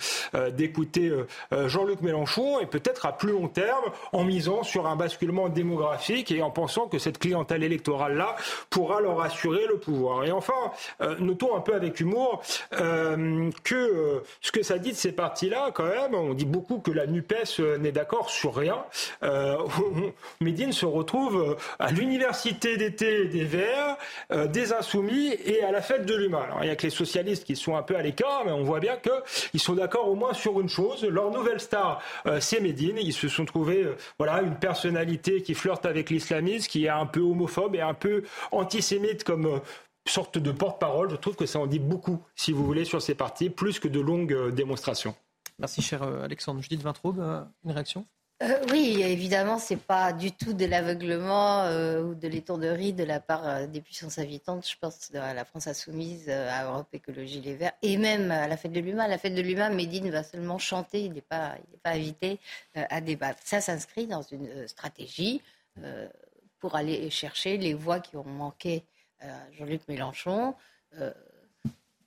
d'écouter Jean-Luc Mélenchon et peut-être à plus long terme en misant sur un basculement démographique et en pensant que cette clientèle électorale-là pourra leur assurer le pouvoir. Et enfin, notons un peu avec humour que ce que ça dit de ces partis-là, quand même, on dit beaucoup que la NUPES euh, n'est d'accord sur rien. Euh, Médine se retrouve euh, à l'université d'été des Verts, euh, des Insoumis et à la fête de l'humain. Il y a que les socialistes qui sont un peu à l'écart, mais on voit bien qu'ils sont d'accord au moins sur une chose. Leur nouvelle star, c'est Médine. Ils se sont trouvés, voilà, une personnalité qui flirte avec l'islamisme, qui est un peu homophobe et un peu antisémite comme sorte de porte-parole. Je trouve que ça en dit beaucoup, si vous voulez, sur ces partis, plus que de longues démonstrations. Merci, cher euh, Alexandre. Judith Vintraube, euh, une réaction? Euh, oui, évidemment, c'est pas du tout de l'aveuglement ou de l'étourderie de la part des puissances habitantes. Je pense à la France insoumise, à Europe Écologie Les Verts, et même à la fête de l'humain. La fête de l'humain, Médine va seulement chanter, il n'est pas, pas invité à débattre. Ça s'inscrit dans une stratégie pour aller chercher les voix qui ont manqué à Jean-Luc Mélenchon.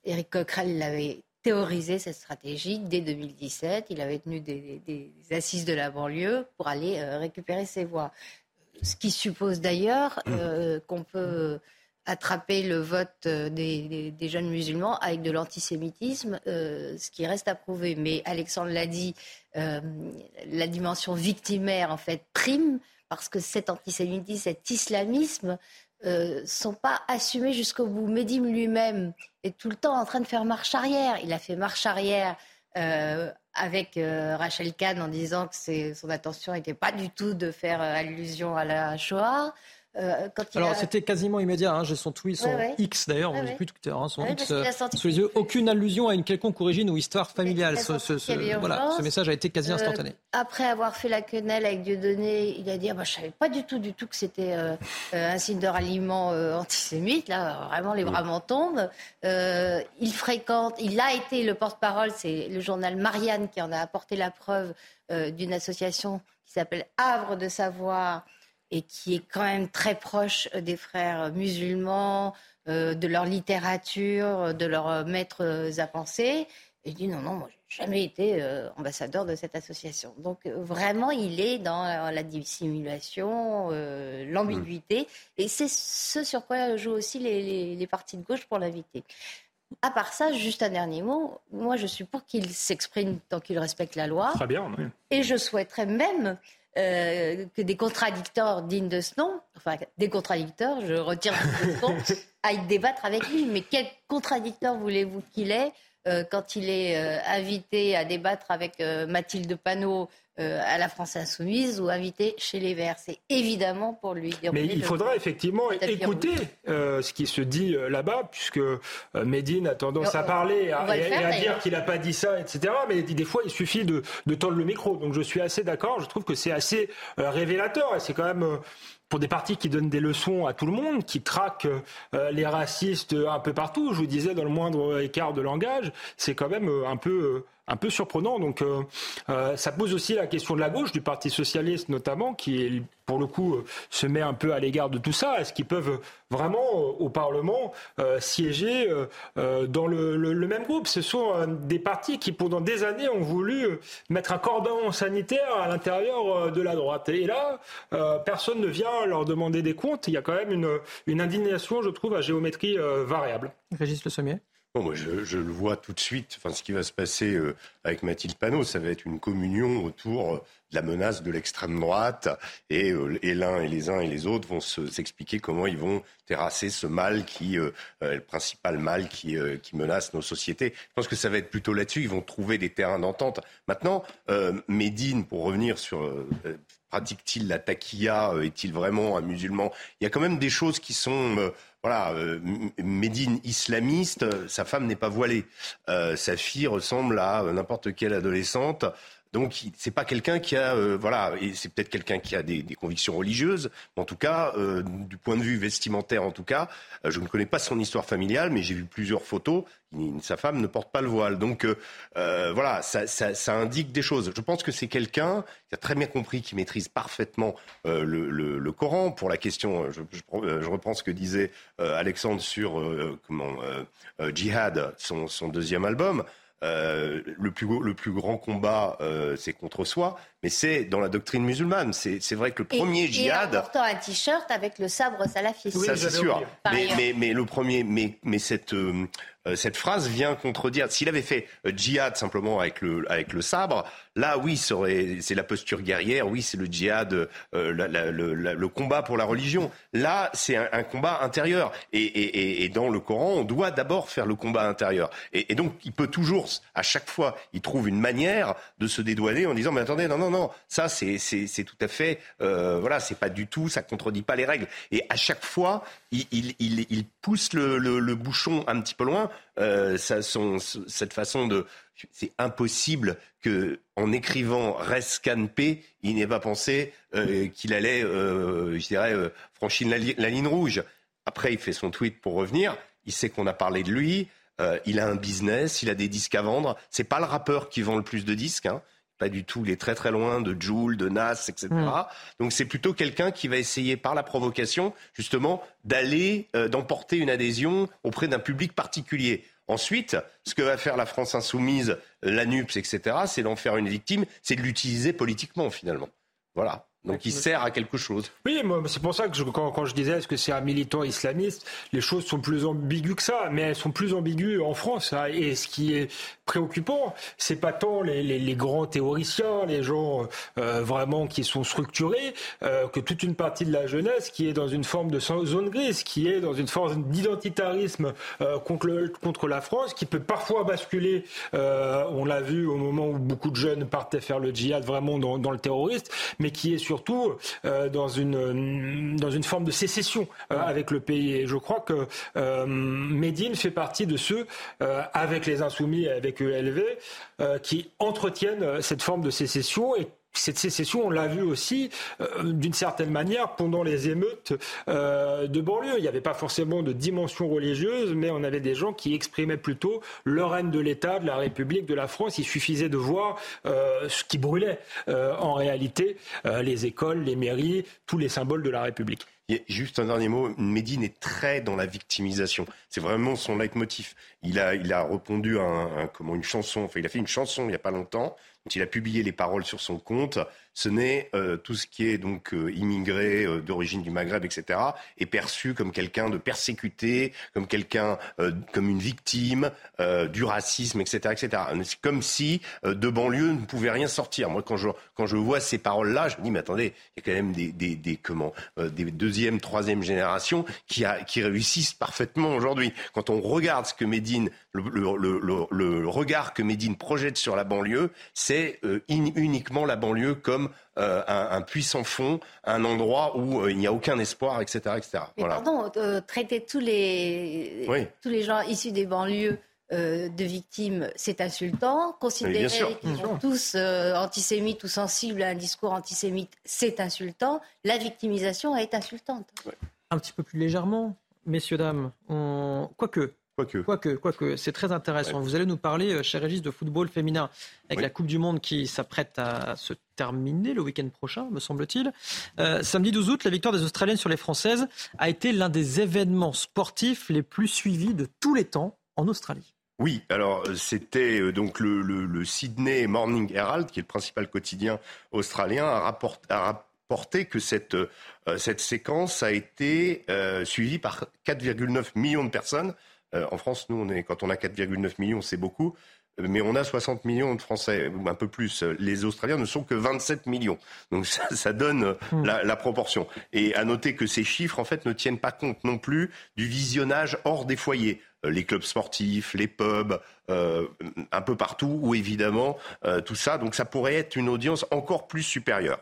Éric Coquerel l'avait théorisé cette stratégie dès 2017. Il avait tenu des, assises de la banlieue pour aller euh, récupérer ses voix. Ce qui suppose d'ailleurs euh, qu'on peut attraper le vote euh, des, jeunes musulmans avec de l'antisémitisme, ce qui reste à prouver. Mais Alexandre l'a dit, la dimension victimaire en fait prime parce que cet antisémitisme, cet islamisme euh, sont pas assumés jusqu'au bout. Medim lui-même est tout le temps en train de faire marche arrière. Il a fait marche arrière euh, avec euh, Rachel Kahn en disant que son attention n'était pas du tout de faire allusion à la Shoah. Euh, Alors c'était quasiment immédiat, hein, j'ai son tweet, son X d'ailleurs, on ne dit plus Twitter, hein, son X euh, sous les yeux. Aucune allusion à une quelconque origine ou histoire familiale. Ce, voilà, ce message a été quasi euh, instantané. après avoir fait la quenelle avec Dieudonné, il a dit ah, bah, Je ne savais pas du tout, du tout que c'était un signe de ralliement antisémite. Là, vraiment, les bras m'en tombent. il fréquente, il a été le porte-parole, c'est le journal Marianne qui en a apporté la preuve d'une association qui s'appelle Havre de Savoir et qui est quand même très proche euh, des frères musulmans, euh, de leur littérature, de leurs maîtres à penser. Et je dis non, non, moi, j'ai jamais été euh, ambassadeur de cette association. Donc vraiment, il est dans la dissimulation, l'ambiguïté, et c'est ce sur quoi jouent aussi les, les partis de gauche pour l'inviter. À part ça, juste un dernier mot. Moi, je suis pour qu'il s'exprime tant qu'il respecte la loi. Très bien. Oui. Et je souhaiterais même euh, que des contradicteurs dignes de ce nom, enfin des contradicteurs, je retire ce nom, aillent débattre avec lui. Mais quel contradicteur voulez-vous qu'il ait euh, quand il est euh, invité à débattre avec Mathilde Panot euh, à la France insoumise ou invité chez les Verts. C'est évidemment pour lui. Mais il faudra effectivement écouter euh, ce qui se dit euh, là-bas, puisque Médine a tendance à parler et, à dire qu'il n'a pas dit ça, etc. Mais des fois, il suffit de, de tendre le micro. Donc je suis assez d'accord. Je trouve que c'est assez révélateur et c'est quand même pour des partis qui donnent des leçons à tout le monde, qui traquent les racistes un peu partout. Je vous disais, dans le moindre écart de langage, c'est quand même un peu un peu surprenant. Donc euh, euh, ça pose aussi la question de la gauche, du Parti socialiste notamment, qui pour le coup euh, se met un peu à l'égard de tout ça. Est-ce qu'ils peuvent vraiment au Parlement siéger dans le, même groupe? Ce sont des partis qui pendant des années ont voulu mettre un cordon sanitaire à l'intérieur de la droite. Et là, personne ne vient leur demander des comptes. Il y a quand même une, une indignation, je trouve, à géométrie variable. Régis Le Sommier moi, je, le vois tout de suite. Enfin, ce qui va se passer euh, avec Mathilde Panot, ça va être une communion autour de la menace de l'extrême droite, et, euh, et l'un et les uns et les autres vont s'expliquer comment ils vont terrasser ce mal qui euh, est le principal mal qui, qui menace nos sociétés. Je pense que ça va être plutôt là-dessus. Ils vont trouver des terrains d'entente. Maintenant, Médine, pour revenir sur pratique-t-il la taquilla Est-il vraiment un musulman? Il y a quand même des choses qui sont voilà, euh, Médine islamiste, sa femme n'est pas voilée. Euh, sa fille ressemble à n'importe quelle adolescente. Donc c'est pas quelqu'un qui a euh, voilà et c'est peut-être quelqu'un qui a des, des, convictions religieuses, mais en tout cas euh, du point de vue vestimentaire en tout cas, euh, je ne connais pas son histoire familiale, mais j'ai vu plusieurs photos. sa femme ne porte pas le voile, donc voilà, ça, ça, ça, indique des choses. Je pense que c'est quelqu'un qui a très bien compris, qui maîtrise parfaitement le, le, le, Coran. Pour la question, je, je, je reprends ce que disait Alexandre sur comment Jihad, son, son deuxième album. Euh, le, plus, le plus grand combat, euh, c'est contre soi, mais c'est dans la doctrine musulmane. C'est vrai que le premier djihad. Et en portant un t-shirt avec le sabre salafiste. Oui, ça, c'est sûr. Mais, mais, mais, le premier, mais, mais cette, euh, cette phrase vient contredire. S'il avait fait euh, djihad simplement avec le, avec le sabre, là, oui, c'est la posture guerrière, oui, c'est le djihad, euh, le, combat pour la religion. Là, c'est un, combat intérieur. Et, et, dans le Coran, on doit d'abord faire le combat intérieur. Et, donc, il peut toujours, à chaque fois, il trouve une manière de se dédouaner en disant, mais attendez, non, non, non, ça, c'est tout à fait, euh, voilà, c'est pas du tout, ça contredit pas les règles. Et à chaque fois, il, il, il, il pousse le, le, bouchon un petit peu loin. Euh, cette façon de, c'est impossible que, en écrivant Rescanpé, il n'ait pas pensé euh, qu'il allait, euh, je dirais, franchir la, ligne rouge. Après, il fait son tweet pour revenir. Il sait qu'on a parlé de lui. Il a un business, il a des disques à vendre. C'est pas le rappeur qui vend le plus de disques. Hein pas du tout. Il est très très loin de Joule, de Nas, etc. Mm. Donc c'est plutôt quelqu'un qui va essayer par la provocation justement d'aller, euh, d'emporter une adhésion auprès d'un public particulier. Ensuite, ce que va faire la France insoumise, la NUPS, etc., c'est d'en faire une victime, c'est de l'utiliser politiquement finalement. Voilà. Donc il sert à quelque chose. Oui, c'est pour ça que quand, je disais est-ce que c'est un militant islamiste, les choses sont plus ambiguës que ça, mais elles sont plus ambiguës en France. Hein. et ce qui est préoccupant, c'est pas tant les, grands théoriciens, les gens euh, vraiment qui sont structurés, euh, que toute une partie de la jeunesse qui est dans une forme de zone grise, qui est dans une forme d'identitarisme euh, contre, contre la France, qui peut parfois basculer. on l'a vu au moment où beaucoup de jeunes partaient faire le djihad vraiment dans, dans le terroriste, mais qui est sur surtout euh, dans, une, dans une forme de sécession euh, avec le pays. Et je crois que euh, Médine fait partie de ceux, avec les Insoumis et avec ELV, qui entretiennent cette forme de sécession et cette sécession, on l'a vu aussi d'une certaine manière pendant les émeutes de banlieue. Il n'y avait pas forcément de dimension religieuse, mais on avait des gens qui exprimaient plutôt leur haine de l'État, de la République, de la France. Il suffisait de voir ce qui brûlait en réalité, les écoles, les mairies, tous les symboles de la République. Juste un dernier mot, Médine est très dans la victimisation. C'est vraiment son leitmotiv. Il a, il a répondu à un, comment, une chanson, enfin il a fait une chanson il n'y a pas longtemps, il a publié les paroles sur son compte ce n'est euh, tout ce qui est donc euh, immigré euh, d'origine du Maghreb, etc., est perçu comme quelqu'un de persécuté, comme quelqu'un, comme une victime du racisme, etc., etc. C'est comme si de banlieue ne pouvait rien sortir. Moi, quand je quand je vois ces paroles-là, je me dis mais attendez, il y a quand même des des, des comment des deuxième, troisième générations qui a, qui réussissent parfaitement aujourd'hui. Quand on regarde ce que Médine, le, le, le, le regard que Médine projette sur la banlieue, c'est uniquement la banlieue comme euh, un, puissant fond, un endroit où euh, il n'y a aucun espoir, etc. etc. Pardon, euh, traiter tous les, tous les gens issus des banlieues de victimes, c'est insultant. Considérer qu'ils sont tous antisémites ou sensibles à un discours antisémite, c'est insultant. La victimisation est insultante. Un petit peu plus légèrement, messieurs, dames. On... Quoique, Quoique. Quoique, quoique c'est très intéressant. Vous allez nous parler, euh, cher Régis, de football féminin avec la Coupe du Monde qui s'apprête à se terminer le week-end prochain, me semble-t-il. Euh, samedi 12 août, la victoire des Australiennes sur les Françaises a été l'un des événements sportifs les plus suivis de tous les temps en Australie. Oui, alors euh, c'était donc le, Sydney Morning Herald, qui est le principal quotidien australien, a, rapporté que cette, cette séquence a été suivie par 4,9 millions de personnes euh, en France, nous, on est, quand on a 4,9 millions, c'est beaucoup. Euh, mais on a 60 millions de Français, un peu plus. Les Australiens ne sont que 27 millions. Donc ça, donne hmm. la, proportion. Et à noter que ces chiffres, en fait, ne tiennent pas compte non plus du visionnage hors des foyers. Euh, les clubs sportifs, les pubs, un peu partout, ou évidemment tout ça. Donc ça pourrait être une audience encore plus supérieure.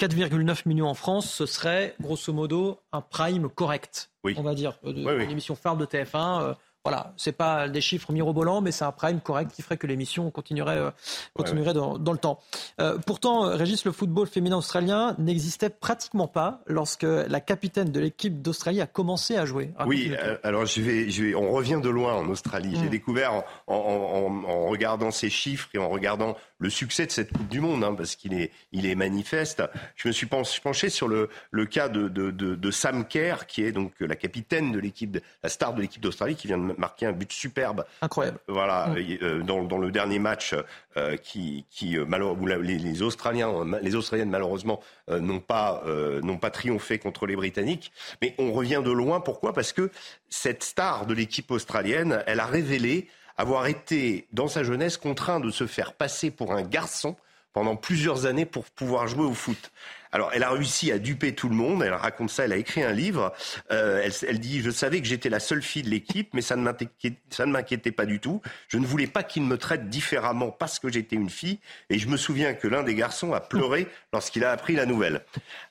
4,9 millions en France, ce serait grosso modo un prime correct, on va dire, euh, une émission phare de TF1. Voilà, c'est pas des chiffres mirobolants, mais c'est un prime correct qui ferait que l'émission continuerait, euh, continuerait Dans, le temps. Euh, pourtant, Régis, le football féminin australien n'existait pratiquement pas lorsque la capitaine de l'équipe d'Australie a commencé à jouer. oui, euh, alors je vais, je vais, on revient de loin en Australie. J'ai mm. découvert en, en, en, regardant ces chiffres et en regardant le succès de cette Coupe du Monde, hein, parce qu'il est, il est manifeste. Je me suis penché sur le, le cas de, de, de, de, Sam Kerr, qui est donc la capitaine de l'équipe, la star de l'équipe d'Australie, qui vient de marqué un but superbe. Incroyable. Euh, voilà, mm. euh, dans, dans, le dernier match euh, qui, qui où les, les, Australiens, les Australiennes malheureusement n'ont pas n'ont pas triomphé contre les Britanniques. Mais on revient de loin. Pourquoi? Parce que cette star de l'équipe australienne, elle a révélé avoir été dans sa jeunesse contraint de se faire passer pour un garçon pendant plusieurs années pour pouvoir jouer au foot. Alors, elle a réussi à duper tout le monde. Elle raconte ça. Elle a écrit un livre. Euh, elle, elle, dit Je savais que j'étais la seule fille de l'équipe, mais ça ne m'inquiétait pas du tout. Je ne voulais pas qu'ils me traitent différemment parce que j'étais une fille. Et je me souviens que l'un des garçons a pleuré lorsqu'il a appris la nouvelle.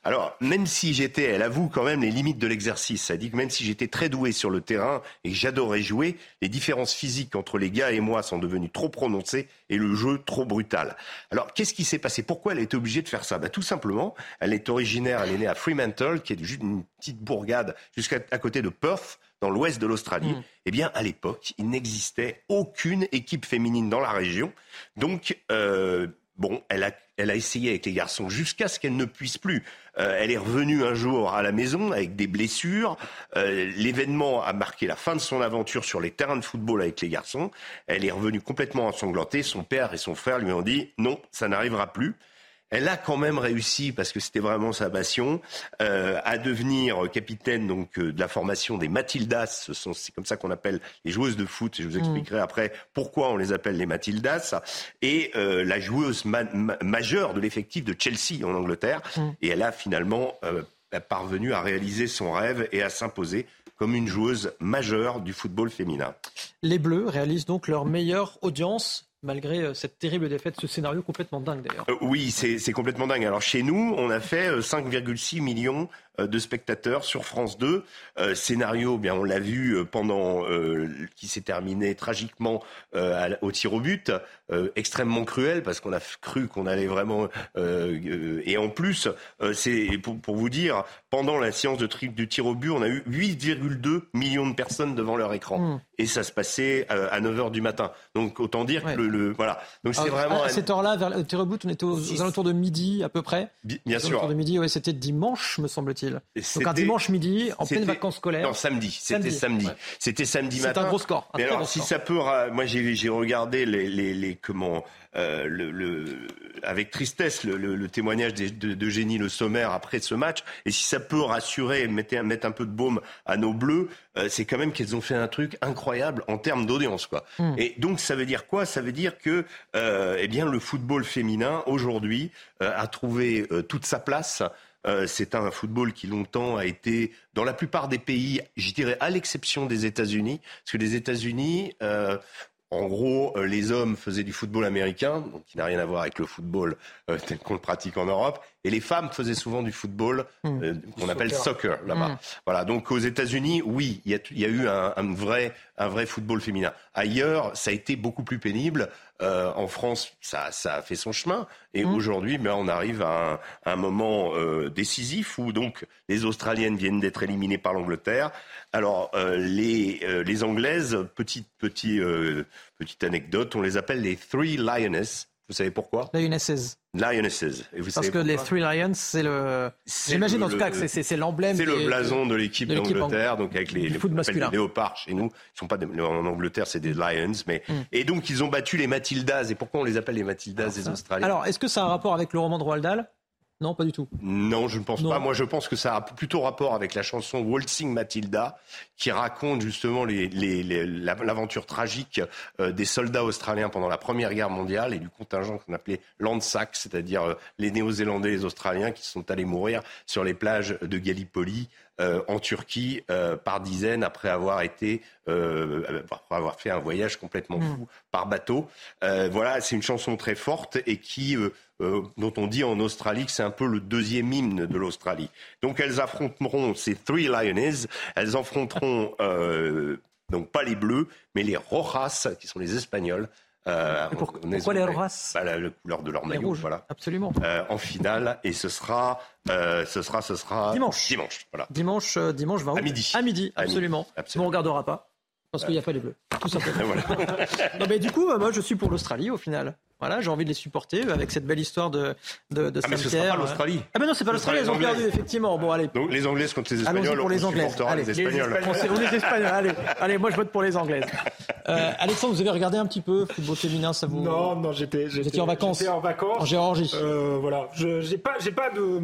Alors, même si j'étais, elle avoue quand même les limites de l'exercice. Elle dit que même si j'étais très doué sur le terrain et j'adorais jouer, les différences physiques entre les gars et moi sont devenues trop prononcées et le jeu trop brutal. Alors, qu'est-ce qui s'est passé? Pourquoi elle a été obligée de faire ça? Bah, Tout simplement, elle est originaire, elle est née à Fremantle, qui est juste une petite bourgade jusqu'à à côté de Perth, dans l'ouest de l'Australie. Mm. Eh bien, à l'époque, il n'existait aucune équipe féminine dans la région. Donc, euh, bon, elle a, elle a essayé avec les garçons jusqu'à ce qu'elle ne puisse plus. Euh, elle est revenue un jour à la maison avec des blessures. Euh, l'événement a marqué la fin de son aventure sur les terrains de football avec les garçons. Elle est revenue complètement ensanglantée. Son père et son frère lui ont dit non, ça n'arrivera plus. Elle a quand même réussi, parce que c'était vraiment sa passion, euh, à devenir capitaine donc euh, de la formation des Matildas. C'est comme ça qu'on appelle les joueuses de foot. Et je vous mm. expliquerai après pourquoi on les appelle les Matildas. Et euh, la joueuse majeure de l'effectif de Chelsea en Angleterre. Mm. Et elle a finalement parvenu à réaliser son rêve et à s'imposer comme une joueuse majeure du football féminin. Les Bleus réalisent donc leur meilleure audience malgré euh, cette terrible défaite, ce scénario complètement dingue d'ailleurs. Euh, oui, c'est complètement dingue. Alors chez nous, on a fait 5,6 euh, millions de spectateurs sur France 2. scénario, bien on l'a vu pendant qui s'est terminé tragiquement au tir au but, extrêmement cruel parce qu'on a cru qu'on allait vraiment et en plus c'est pour, vous dire pendant la séance de, de tir au but, on a eu 8,2 millions de personnes devant leur écran hmm. et ça se passait à 9 h du matin. Donc autant dire que le voilà. Donc c'est ah, vraiment à, cette heure-là, vers le Terrebout, on était aux, alentours de midi à peu près. Bien, sûr. de midi, ouais, c'était dimanche, me semble-t-il. Donc un dimanche midi, en pleine vacances scolaires. Non, samedi. C'était samedi. C'était samedi matin. C'est un gros score. Mais alors, si ça peut, moi j'ai regardé les, les, les comment euh, le, avec tristesse le, témoignage de, de, Génie Le Sommaire après ce match. Et si ça peut rassurer, mettre, mettre un peu de baume à nos bleus, euh, c'est quand même qu'elles ont fait un truc incroyable en termes d'audience. quoi. Hmm. Et donc ça veut dire quoi? Ça veut dire que euh, eh bien, le football féminin, aujourd'hui, a trouvé toute sa place. C'est un football qui longtemps a été, dans la plupart des pays, je dirais à l'exception des États-Unis, parce que les États-Unis, en gros, euh, les hommes faisaient du football américain, donc qui n'a rien à voir avec le football euh, tel qu'on le pratique en Europe, et les femmes faisaient souvent du football hmm. euh, qu'on appelle soccer là-bas. Hmm. Voilà. Donc aux États-Unis, oui, il y, a, eu un, vrai, un vrai football féminin. Ailleurs, ça a été beaucoup plus pénible. Euh, en France, ça, ça, a fait son chemin. Et hmm. aujourd'hui, ben, on arrive à un, un moment euh, décisif où donc les Australiennes viennent d'être éliminées par l'Angleterre. Alors les, les Anglaises, petite, petite, petite anecdote, on les appelle les Three Lionesses. Vous savez pourquoi? Lionesses. Lionesses. Et vous Parce que les Three Lions, c'est le. J'imagine en tout cas que c'est l'emblème. C'est le blason de l'équipe d'Angleterre, donc avec les, les, léopards chez nous. Ils sont pas en Angleterre, c'est des Lions, mais hmm. et donc ils ont battu les Matildas. Et pourquoi on les appelle les Matildas des Australiens? Alors, est-ce que ça a un rapport avec le roman de Roald Dahl? Non, pas du tout. Non, je ne pense pas. Moi, je pense que ça a plutôt rapport avec la chanson Waltzing Matilda, qui raconte justement l'aventure tragique euh, des soldats australiens pendant la Première Guerre mondiale et du contingent qu'on appelait Landsac, c'est-à-dire euh, les Néo-Zélandais et les Australiens qui sont allés mourir sur les plages de Gallipoli euh, en Turquie euh, par dizaines après avoir été euh, avoir fait un voyage complètement fou mm. par bateau. voilà, c'est une chanson très forte et qui dont on dit en Australie que c'est un peu le deuxième hymne de l'Australie. Donc elles affronteront ces Three Lionesses, elles affronteront Donc pas les bleus, mais les rojas, qui sont les espagnols. Euh, pourquoi les rojas bah, la, couleur de leur maillot, voilà. Absolument. Euh, en finale, et ce sera, euh, ce sera, ce sera dimanche. Dimanche, voilà. Dimanche, dimanche 20 À midi. À midi, absolument. absolument. on regardera pas. Parce qu'il n'y a pas les bleus, tout simplement. non, mais du coup, moi, je suis pour l'Australie au final. Voilà, j'ai envie de les supporter avec cette belle histoire de, de, de ah, mais ce sera pas l'Australie. Ah, mais non, c'est pas l'Australie, ils ont perdu, effectivement. Bon, allez. Donc, les Anglaises contre les Espagnols, pour les Anglaises. Allez, les Espagnols. On, est Espagnols, allez. Allez, moi, je vote pour les Anglaises. Euh, Alexandre, vous avez regardé un petit peu football féminin, ça vous. Non, non, j'étais. J'étais en vacances. J'étais en vacances. En Géorgie. Euh, voilà. Je j'ai pas, j'ai pas de,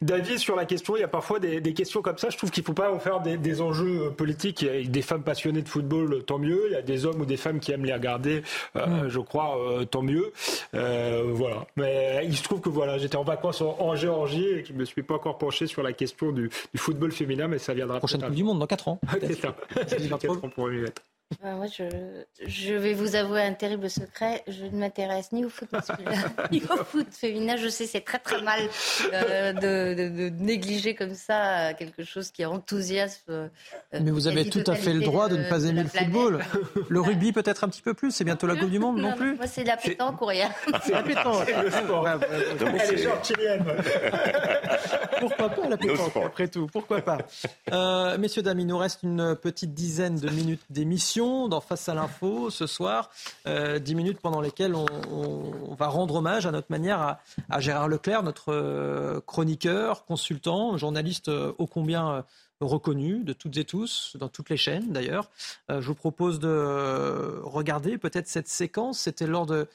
d'avis sur la question. Il y a parfois des, des questions comme ça. Je trouve qu'il faut pas en faire des, des enjeux euh, politiques. Il y a des femmes passionnées de football, tant mieux. Il y a des hommes ou des femmes qui aiment les regarder, euh, je crois, euh, tant mieux. Euh, euh, voilà. Mais il se trouve que voilà, j'étais en vacances en, Géorgie et que je me suis pas encore penché sur la question du, football féminin, mais ça viendra. Prochaine Coupe du Monde dans 4 ans. C'est ça. 4 ans pour moi, je, je, vais vous avouer un terrible secret. Je ne m'intéresse ni au foot masculin ni au foot féminin. Je sais, c'est très très mal euh, de, de, négliger comme ça quelque chose qui enthousiasme. Euh, Mais vous avez tout à fait le droit de, ne pas aimer le football. Le rugby peut-être un petit peu plus. C'est bientôt la Coupe du Monde non, plus. Moi, c'est la pétanque ou rien. C'est la pétanque. le sport. Elle est Pourquoi pas la pétanque après tout Pourquoi pas euh, Messieurs dames, il nous reste une petite dizaine de minutes d'émission dans Face à l'info ce soir. Euh, dix minutes pendant lesquelles on, va rendre hommage à notre manière à, Gérard Leclerc, notre euh, chroniqueur, consultant, journaliste euh, ô combien reconnu de toutes et tous, dans toutes les chaînes d'ailleurs. je vous propose de regarder peut-être cette séquence. C'était lors de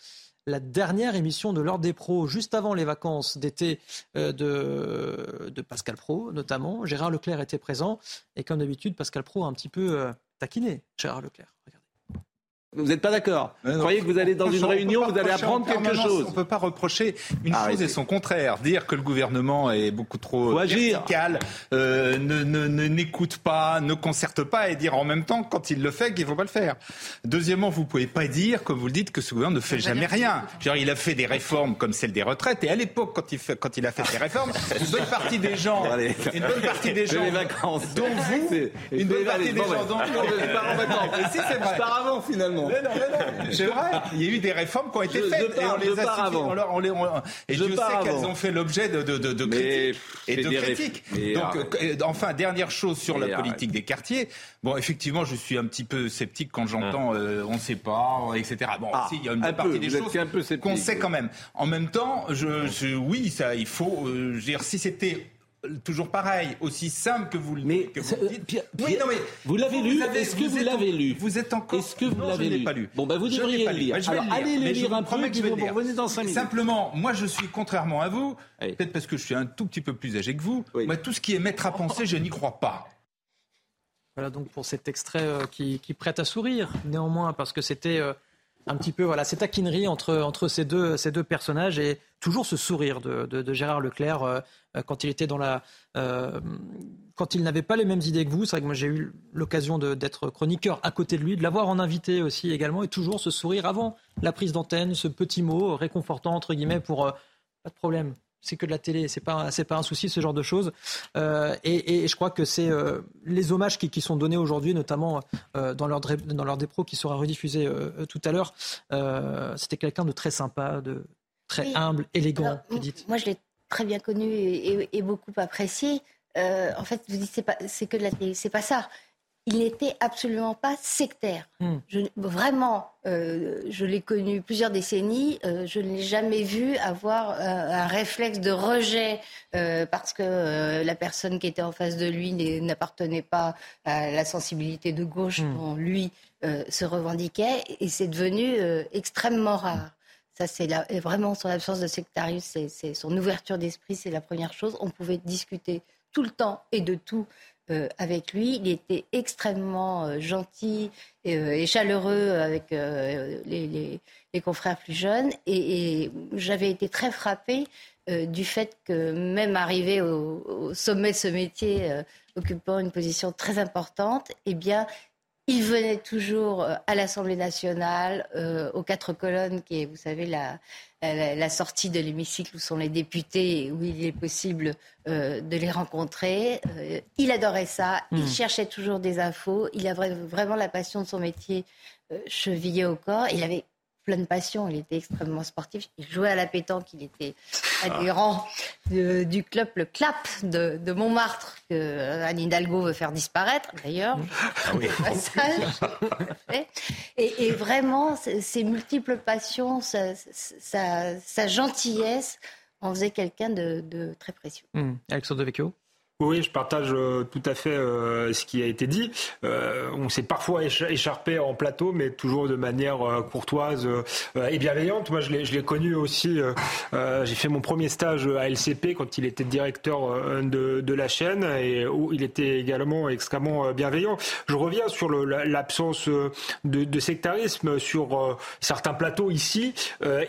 la dernière émission de l'Ordre des pros, juste avant les vacances d'été de, de, Pascal Pro, notamment. Gérard Leclerc était présent. Et comme d'habitude, Pascal Pro a un petit peu taquiner Gérard Leclerc. Vous n'êtes pas d'accord Vous croyez que vous allez dans une réunion, vous allez apprendre quelque chose On ne peut pas reprocher une chose et son contraire. Dire que le gouvernement est beaucoup trop vertical, euh, ne n'écoute pas, ne concerte pas, et dire en même temps, quand il le fait, qu'il ne faut pas le faire. Deuxièmement, vous ne pouvez pas dire, comme vous le dites, que ce gouvernement ne fait jamais rien. Genre, il a fait des réformes comme celle des retraites, et à l'époque, quand, il quand il a fait ces réformes, une bonne partie des gens, une bonne partie des gens, les vacances. dont vous, une bonne partie des gens, dont vous, en vacances. Si c'est vrai. Par avant, finalement. C'est vrai. Il y a eu des réformes qui ont été faites. et on les a avant. On les, et Dieu sait qu'elles ont fait l'objet de, de, de, critiques. et de critiques. Donc, euh, enfin, dernière chose sur la politique des quartiers. Bon, effectivement, je suis un petit peu sceptique quand j'entends ah. euh, on ne sait pas, etc. Bon, ah, il y a une partie des choses qu'on sait quand même. En même temps, je, oui, ça, il faut. Euh, je veux dire, si c'était toujours pareil, aussi simple que vous, mais que vous dites. oui, non, mais vous l'avez lu? Est-ce que vous, l'avez lu? Vous êtes encore. Est-ce que vous l'avez lu? pas lu Bon, ben vous devriez le lire. Alors, allez le lire un peu, puis vous revenez dans 5 minutes. Simplement, moi, je suis contrairement à vous, peut-être parce que je suis un tout petit peu plus âgé que vous. Moi, tout ce qui est mettre à penser, je n'y crois pas. Voilà donc pour cet extrait euh, qui, qui, prête à sourire, néanmoins, parce que c'était euh, un petit peu voilà, cette taquinerie entre, entre ces, deux, ces deux personnages et toujours ce sourire de, de, Gérard Leclerc euh, quand il était dans la. Euh, quand il n'avait pas les mêmes idées que vous. C'est vrai que moi j'ai eu l'occasion d'être chroniqueur à côté de lui, de l'avoir en invité aussi également, et toujours ce sourire avant la prise d'antenne, ce petit mot réconfortant entre guillemets pour. Euh, pas de problème, c'est que de la télé, c'est pas c'est pas un souci ce genre de choses. Euh, et, je crois que c'est euh, les hommages qui, sont donnés aujourd'hui, notamment euh, dans leur dans leur des pros qui sera rediffusé tout à l'heure. C'était quelqu'un de très sympa, de très humble, élégant. Moi, je l'ai très bien connu et, beaucoup apprécié. en fait, vous dites c'est pas c'est que de la télé, c'est pas ça il n'était absolument pas sectaire. Hmm. vraiment, euh, je l'ai connu plusieurs décennies, euh, je ne l'ai jamais vu avoir euh, un réflexe de rejet parce que la personne qui était en face de lui n'appartenait pas à la sensibilité de gauche hmm. dont lui se revendiquait, et c'est devenu extrêmement rare. Ça, c'est vraiment son absence de sectarisme, c'est son ouverture d'esprit, c'est la première chose. On pouvait discuter tout le temps et de tout euh, avec lui. Il était extrêmement euh, gentil euh, et, chaleureux avec les, confrères plus jeunes. Et, j'avais été très frappée du fait que même arrivé au, sommet de ce métier, occupant une position très importante, eh bien, il venait toujours euh, à l'Assemblée nationale, euh, aux quatre colonnes, qui est, vous savez, la, la, sortie de l'hémicycle où sont les députés où il est possible euh, de les rencontrer. il adorait ça, il hmm. cherchait toujours des infos, il avait vraiment la passion de son métier chevillé au corps. Il avait plein de passion. Il était extrêmement sportif. Il jouait à la pétanque. Il était adhérent du club Le Clap de, Montmartre que Anne Hidalgo veut faire disparaître, d'ailleurs. Ah oui. et, et, vraiment, ses multiples passions, sa, sa, gentillesse en faisait quelqu'un de, très précieux. Mmh. Alexandre Vecchio oui, je partage euh, tout à fait euh, ce qui a été dit. Euh, on s'est parfois écharpé en plateau, mais toujours de manière courtoise et bienveillante. Moi, je l'ai connu aussi. J'ai fait mon premier stage à LCP quand il était directeur de, la chaîne et où il était également extrêmement bienveillant. Je reviens sur l'absence de, de, sectarisme sur certains plateaux ici.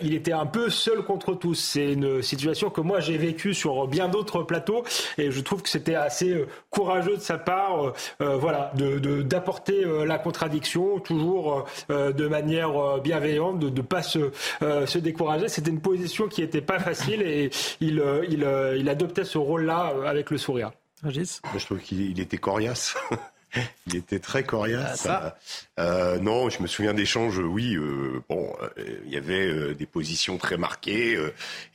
il était un peu seul contre tous. C'est une situation que moi j'ai vécue sur bien d'autres plateaux et je trouve que c'était assez euh, courageux de sa part, euh, euh, voilà, d'apporter la contradiction toujours de manière bienveillante, de ne pas se, se décourager. C'était une position qui n'était pas facile et il, il, il adoptait ce rôle-là avec le sourire. Je trouve qu'il était coriace. Il était très coriace. Ah, non, je me souviens d'échanges, oui. bon, il y avait des positions très marquées.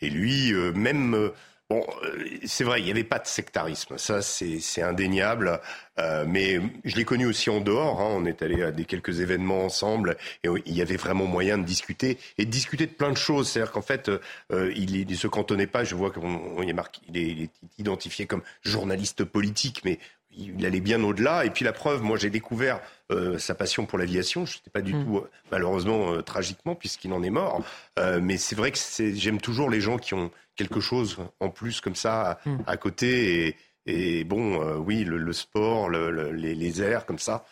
et lui, même Bon, euh, c'est vrai, il n'y avait pas de sectarisme, ça c'est indéniable. Euh, mais je l'ai connu aussi en dehors. Hein. On est allé à des quelques événements ensemble et il y avait vraiment moyen de discuter et de discuter de plein de choses. C'est-à-dire qu'en fait, euh, il ne se cantonnait pas. Je vois qu'il est, marqué, il est identifié comme journaliste politique, mais il allait bien au-delà. Et puis la preuve, moi j'ai découvert euh, sa passion pour l'aviation. Je n'étais pas du mm. tout, euh, malheureusement, euh, tragiquement, puisqu'il en est mort. mais c'est vrai que j'aime toujours les gens qui ont quelque chose en plus comme ça à, mm. côté. Et, bon, oui, le, sport, les, airs comme ça.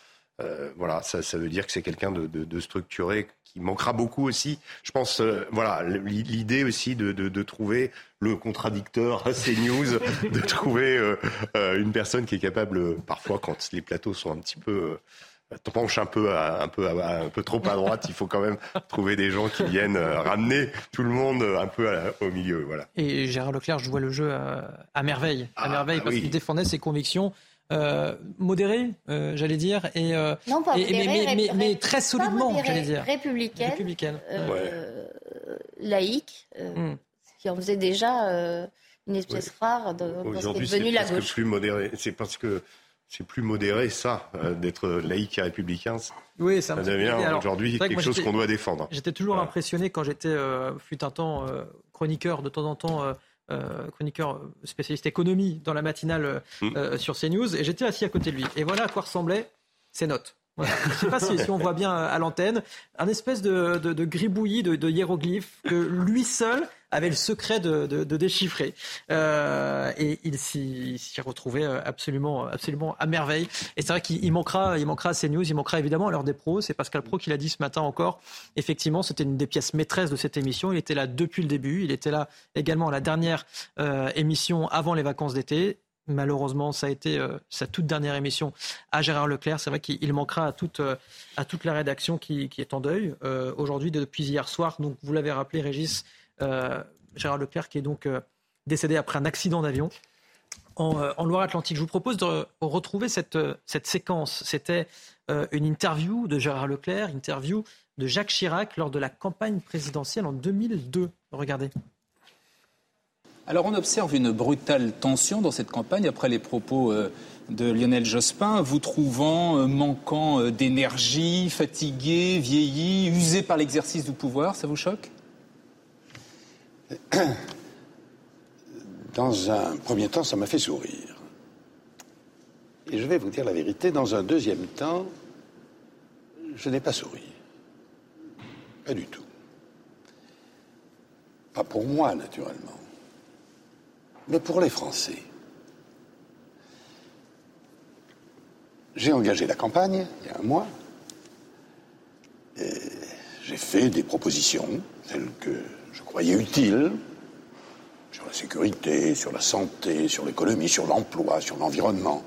voilà, ça, ça, veut dire que c'est quelqu'un de, de, structuré qui manquera beaucoup aussi. Je pense, voilà, l'idée aussi de, de, trouver le contradicteur à ces news, de trouver euh, euh, une personne qui est capable, parfois, quand les plateaux sont un petit peu euh, penche un peu, un, peu, un peu trop à droite, il faut quand même trouver des gens qui viennent ramener tout le monde un peu au milieu. Voilà. Et Gérard Leclerc je vois le jeu à, merveille, à ah, merveille parce qu'il défendait ses convictions. modérées, j'allais dire, et, non, pas mais, mais, très solidement, j'allais dire. Républicaine, républicaine. laïque, hmm qui en faisait déjà euh, une espèce rare de, Aujourd'hui, c'est la gauche. Plus modéré. C'est parce que c'est plus modéré, ça, euh, d'être laïque et républicain. Oui, ça devient aujourd'hui quelque chose qu'on doit défendre. J'étais toujours impressionné quand j'étais, euh, fut un temps, chroniqueur de temps en temps. chroniqueur spécialiste économie dans la matinale mmh. sur CNews, et j'étais assis à côté de lui. Et voilà à quoi ressemblaient ces notes. Je ne sais pas si, on voit bien à l'antenne, un espèce de, de, gribouillis, de, de hiéroglyphes que lui seul avait le secret de, déchiffrer. Euh, et il s'y retrouvait absolument, absolument à merveille. Et c'est vrai qu'il manquera, il manquera à CNews, il manquera évidemment à l'heure des pros. C'est Pascal Pro qui l'a dit ce matin encore. Effectivement, c'était une des pièces maîtresses de cette émission. Il était là depuis le début. Il était là également à la dernière euh, émission avant les vacances d'été. Malheureusement, ça a été euh, sa toute dernière émission à Gérard Leclerc. C'est vrai qu'il manquera à toute, à toute la rédaction qui, qui est en deuil aujourd'hui depuis hier soir. Donc, vous l'avez rappelé, Régis, euh, Gérard Leclerc, qui est donc euh, décédé après un accident d'avion en, euh, Loire-Atlantique. Je vous propose de retrouver cette, cette séquence. C'était une interview de Gérard Leclerc, interview de Jacques Chirac lors de la campagne présidentielle en 2002. Regardez. Alors on observe une brutale tension dans cette campagne après les propos de Lionel Jospin, vous trouvant manquant d'énergie, fatigué, vieilli, usé par l'exercice du pouvoir. Ça vous choque? Dans un premier temps, ça m'a fait sourire. Et je vais vous dire la vérité, dans un deuxième temps, je n'ai pas souri. Pas du tout. Pas pour moi, naturellement, mais pour les Français. J'ai engagé la campagne il y a un mois. J'ai fait des propositions, telles que je croyais utile sur la sécurité, sur la santé, sur l'économie, sur l'emploi, sur l'environnement.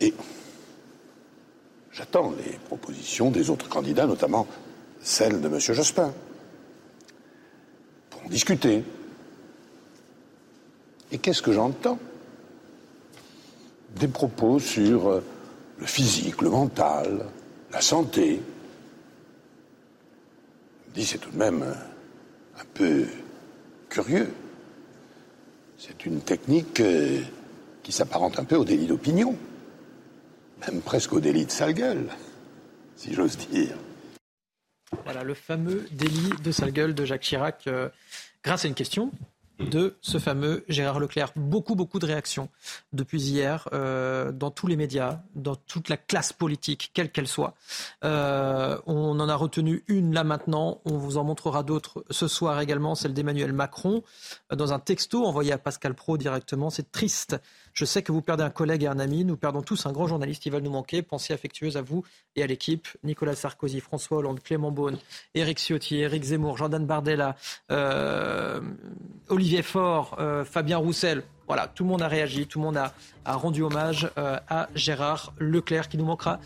Et j'attends les propositions des autres candidats, notamment celle de M. Jospin, pour en discuter. Et qu'est-ce que j'entends? Des propos sur euh, le physique, le mental, la santé. C'est tout de même euh, un peu curieux. C'est une technique euh, qui s'apparente un peu au délit d'opinion, même presque au délit de sale gueule, si j'ose dire. Voilà le fameux délit de sale gueule de Jacques Chirac, euh, grâce à une question de ce fameux Gérard Leclerc. Beaucoup, beaucoup de réactions depuis hier euh, dans tous les médias, dans toute la classe politique, quelle qu'elle soit. Euh, on en a retenu une là maintenant. On vous en montrera d'autres ce soir également, celle d'Emmanuel Macron, dans un texto envoyé à Pascal Pro directement. C'est triste je sais que vous perdez un collègue et un ami. Nous perdons tous un grand journaliste. Il va nous manquer. Pensée affectueuse à vous et à l'équipe. Nicolas Sarkozy, François Hollande, Clément Beaune, Éric Ciotti, Éric Zemmour, Jordan Bardella, euh, Olivier Faure, euh, Fabien Roussel. Voilà, tout le monde a réagi, tout le monde a, rendu hommage euh, à Gérard Leclerc qui nous manquera.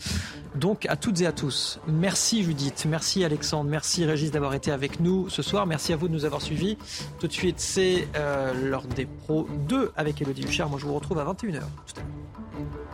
Donc à toutes et à tous, merci Judith, merci Alexandre, merci Régis d'avoir été avec nous ce soir, merci à vous de nous avoir suivis. Tout de suite, c'est euh, l'heure des pros 2 avec Elodie Huchard. Moi je vous retrouve à 21h tout à l'heure.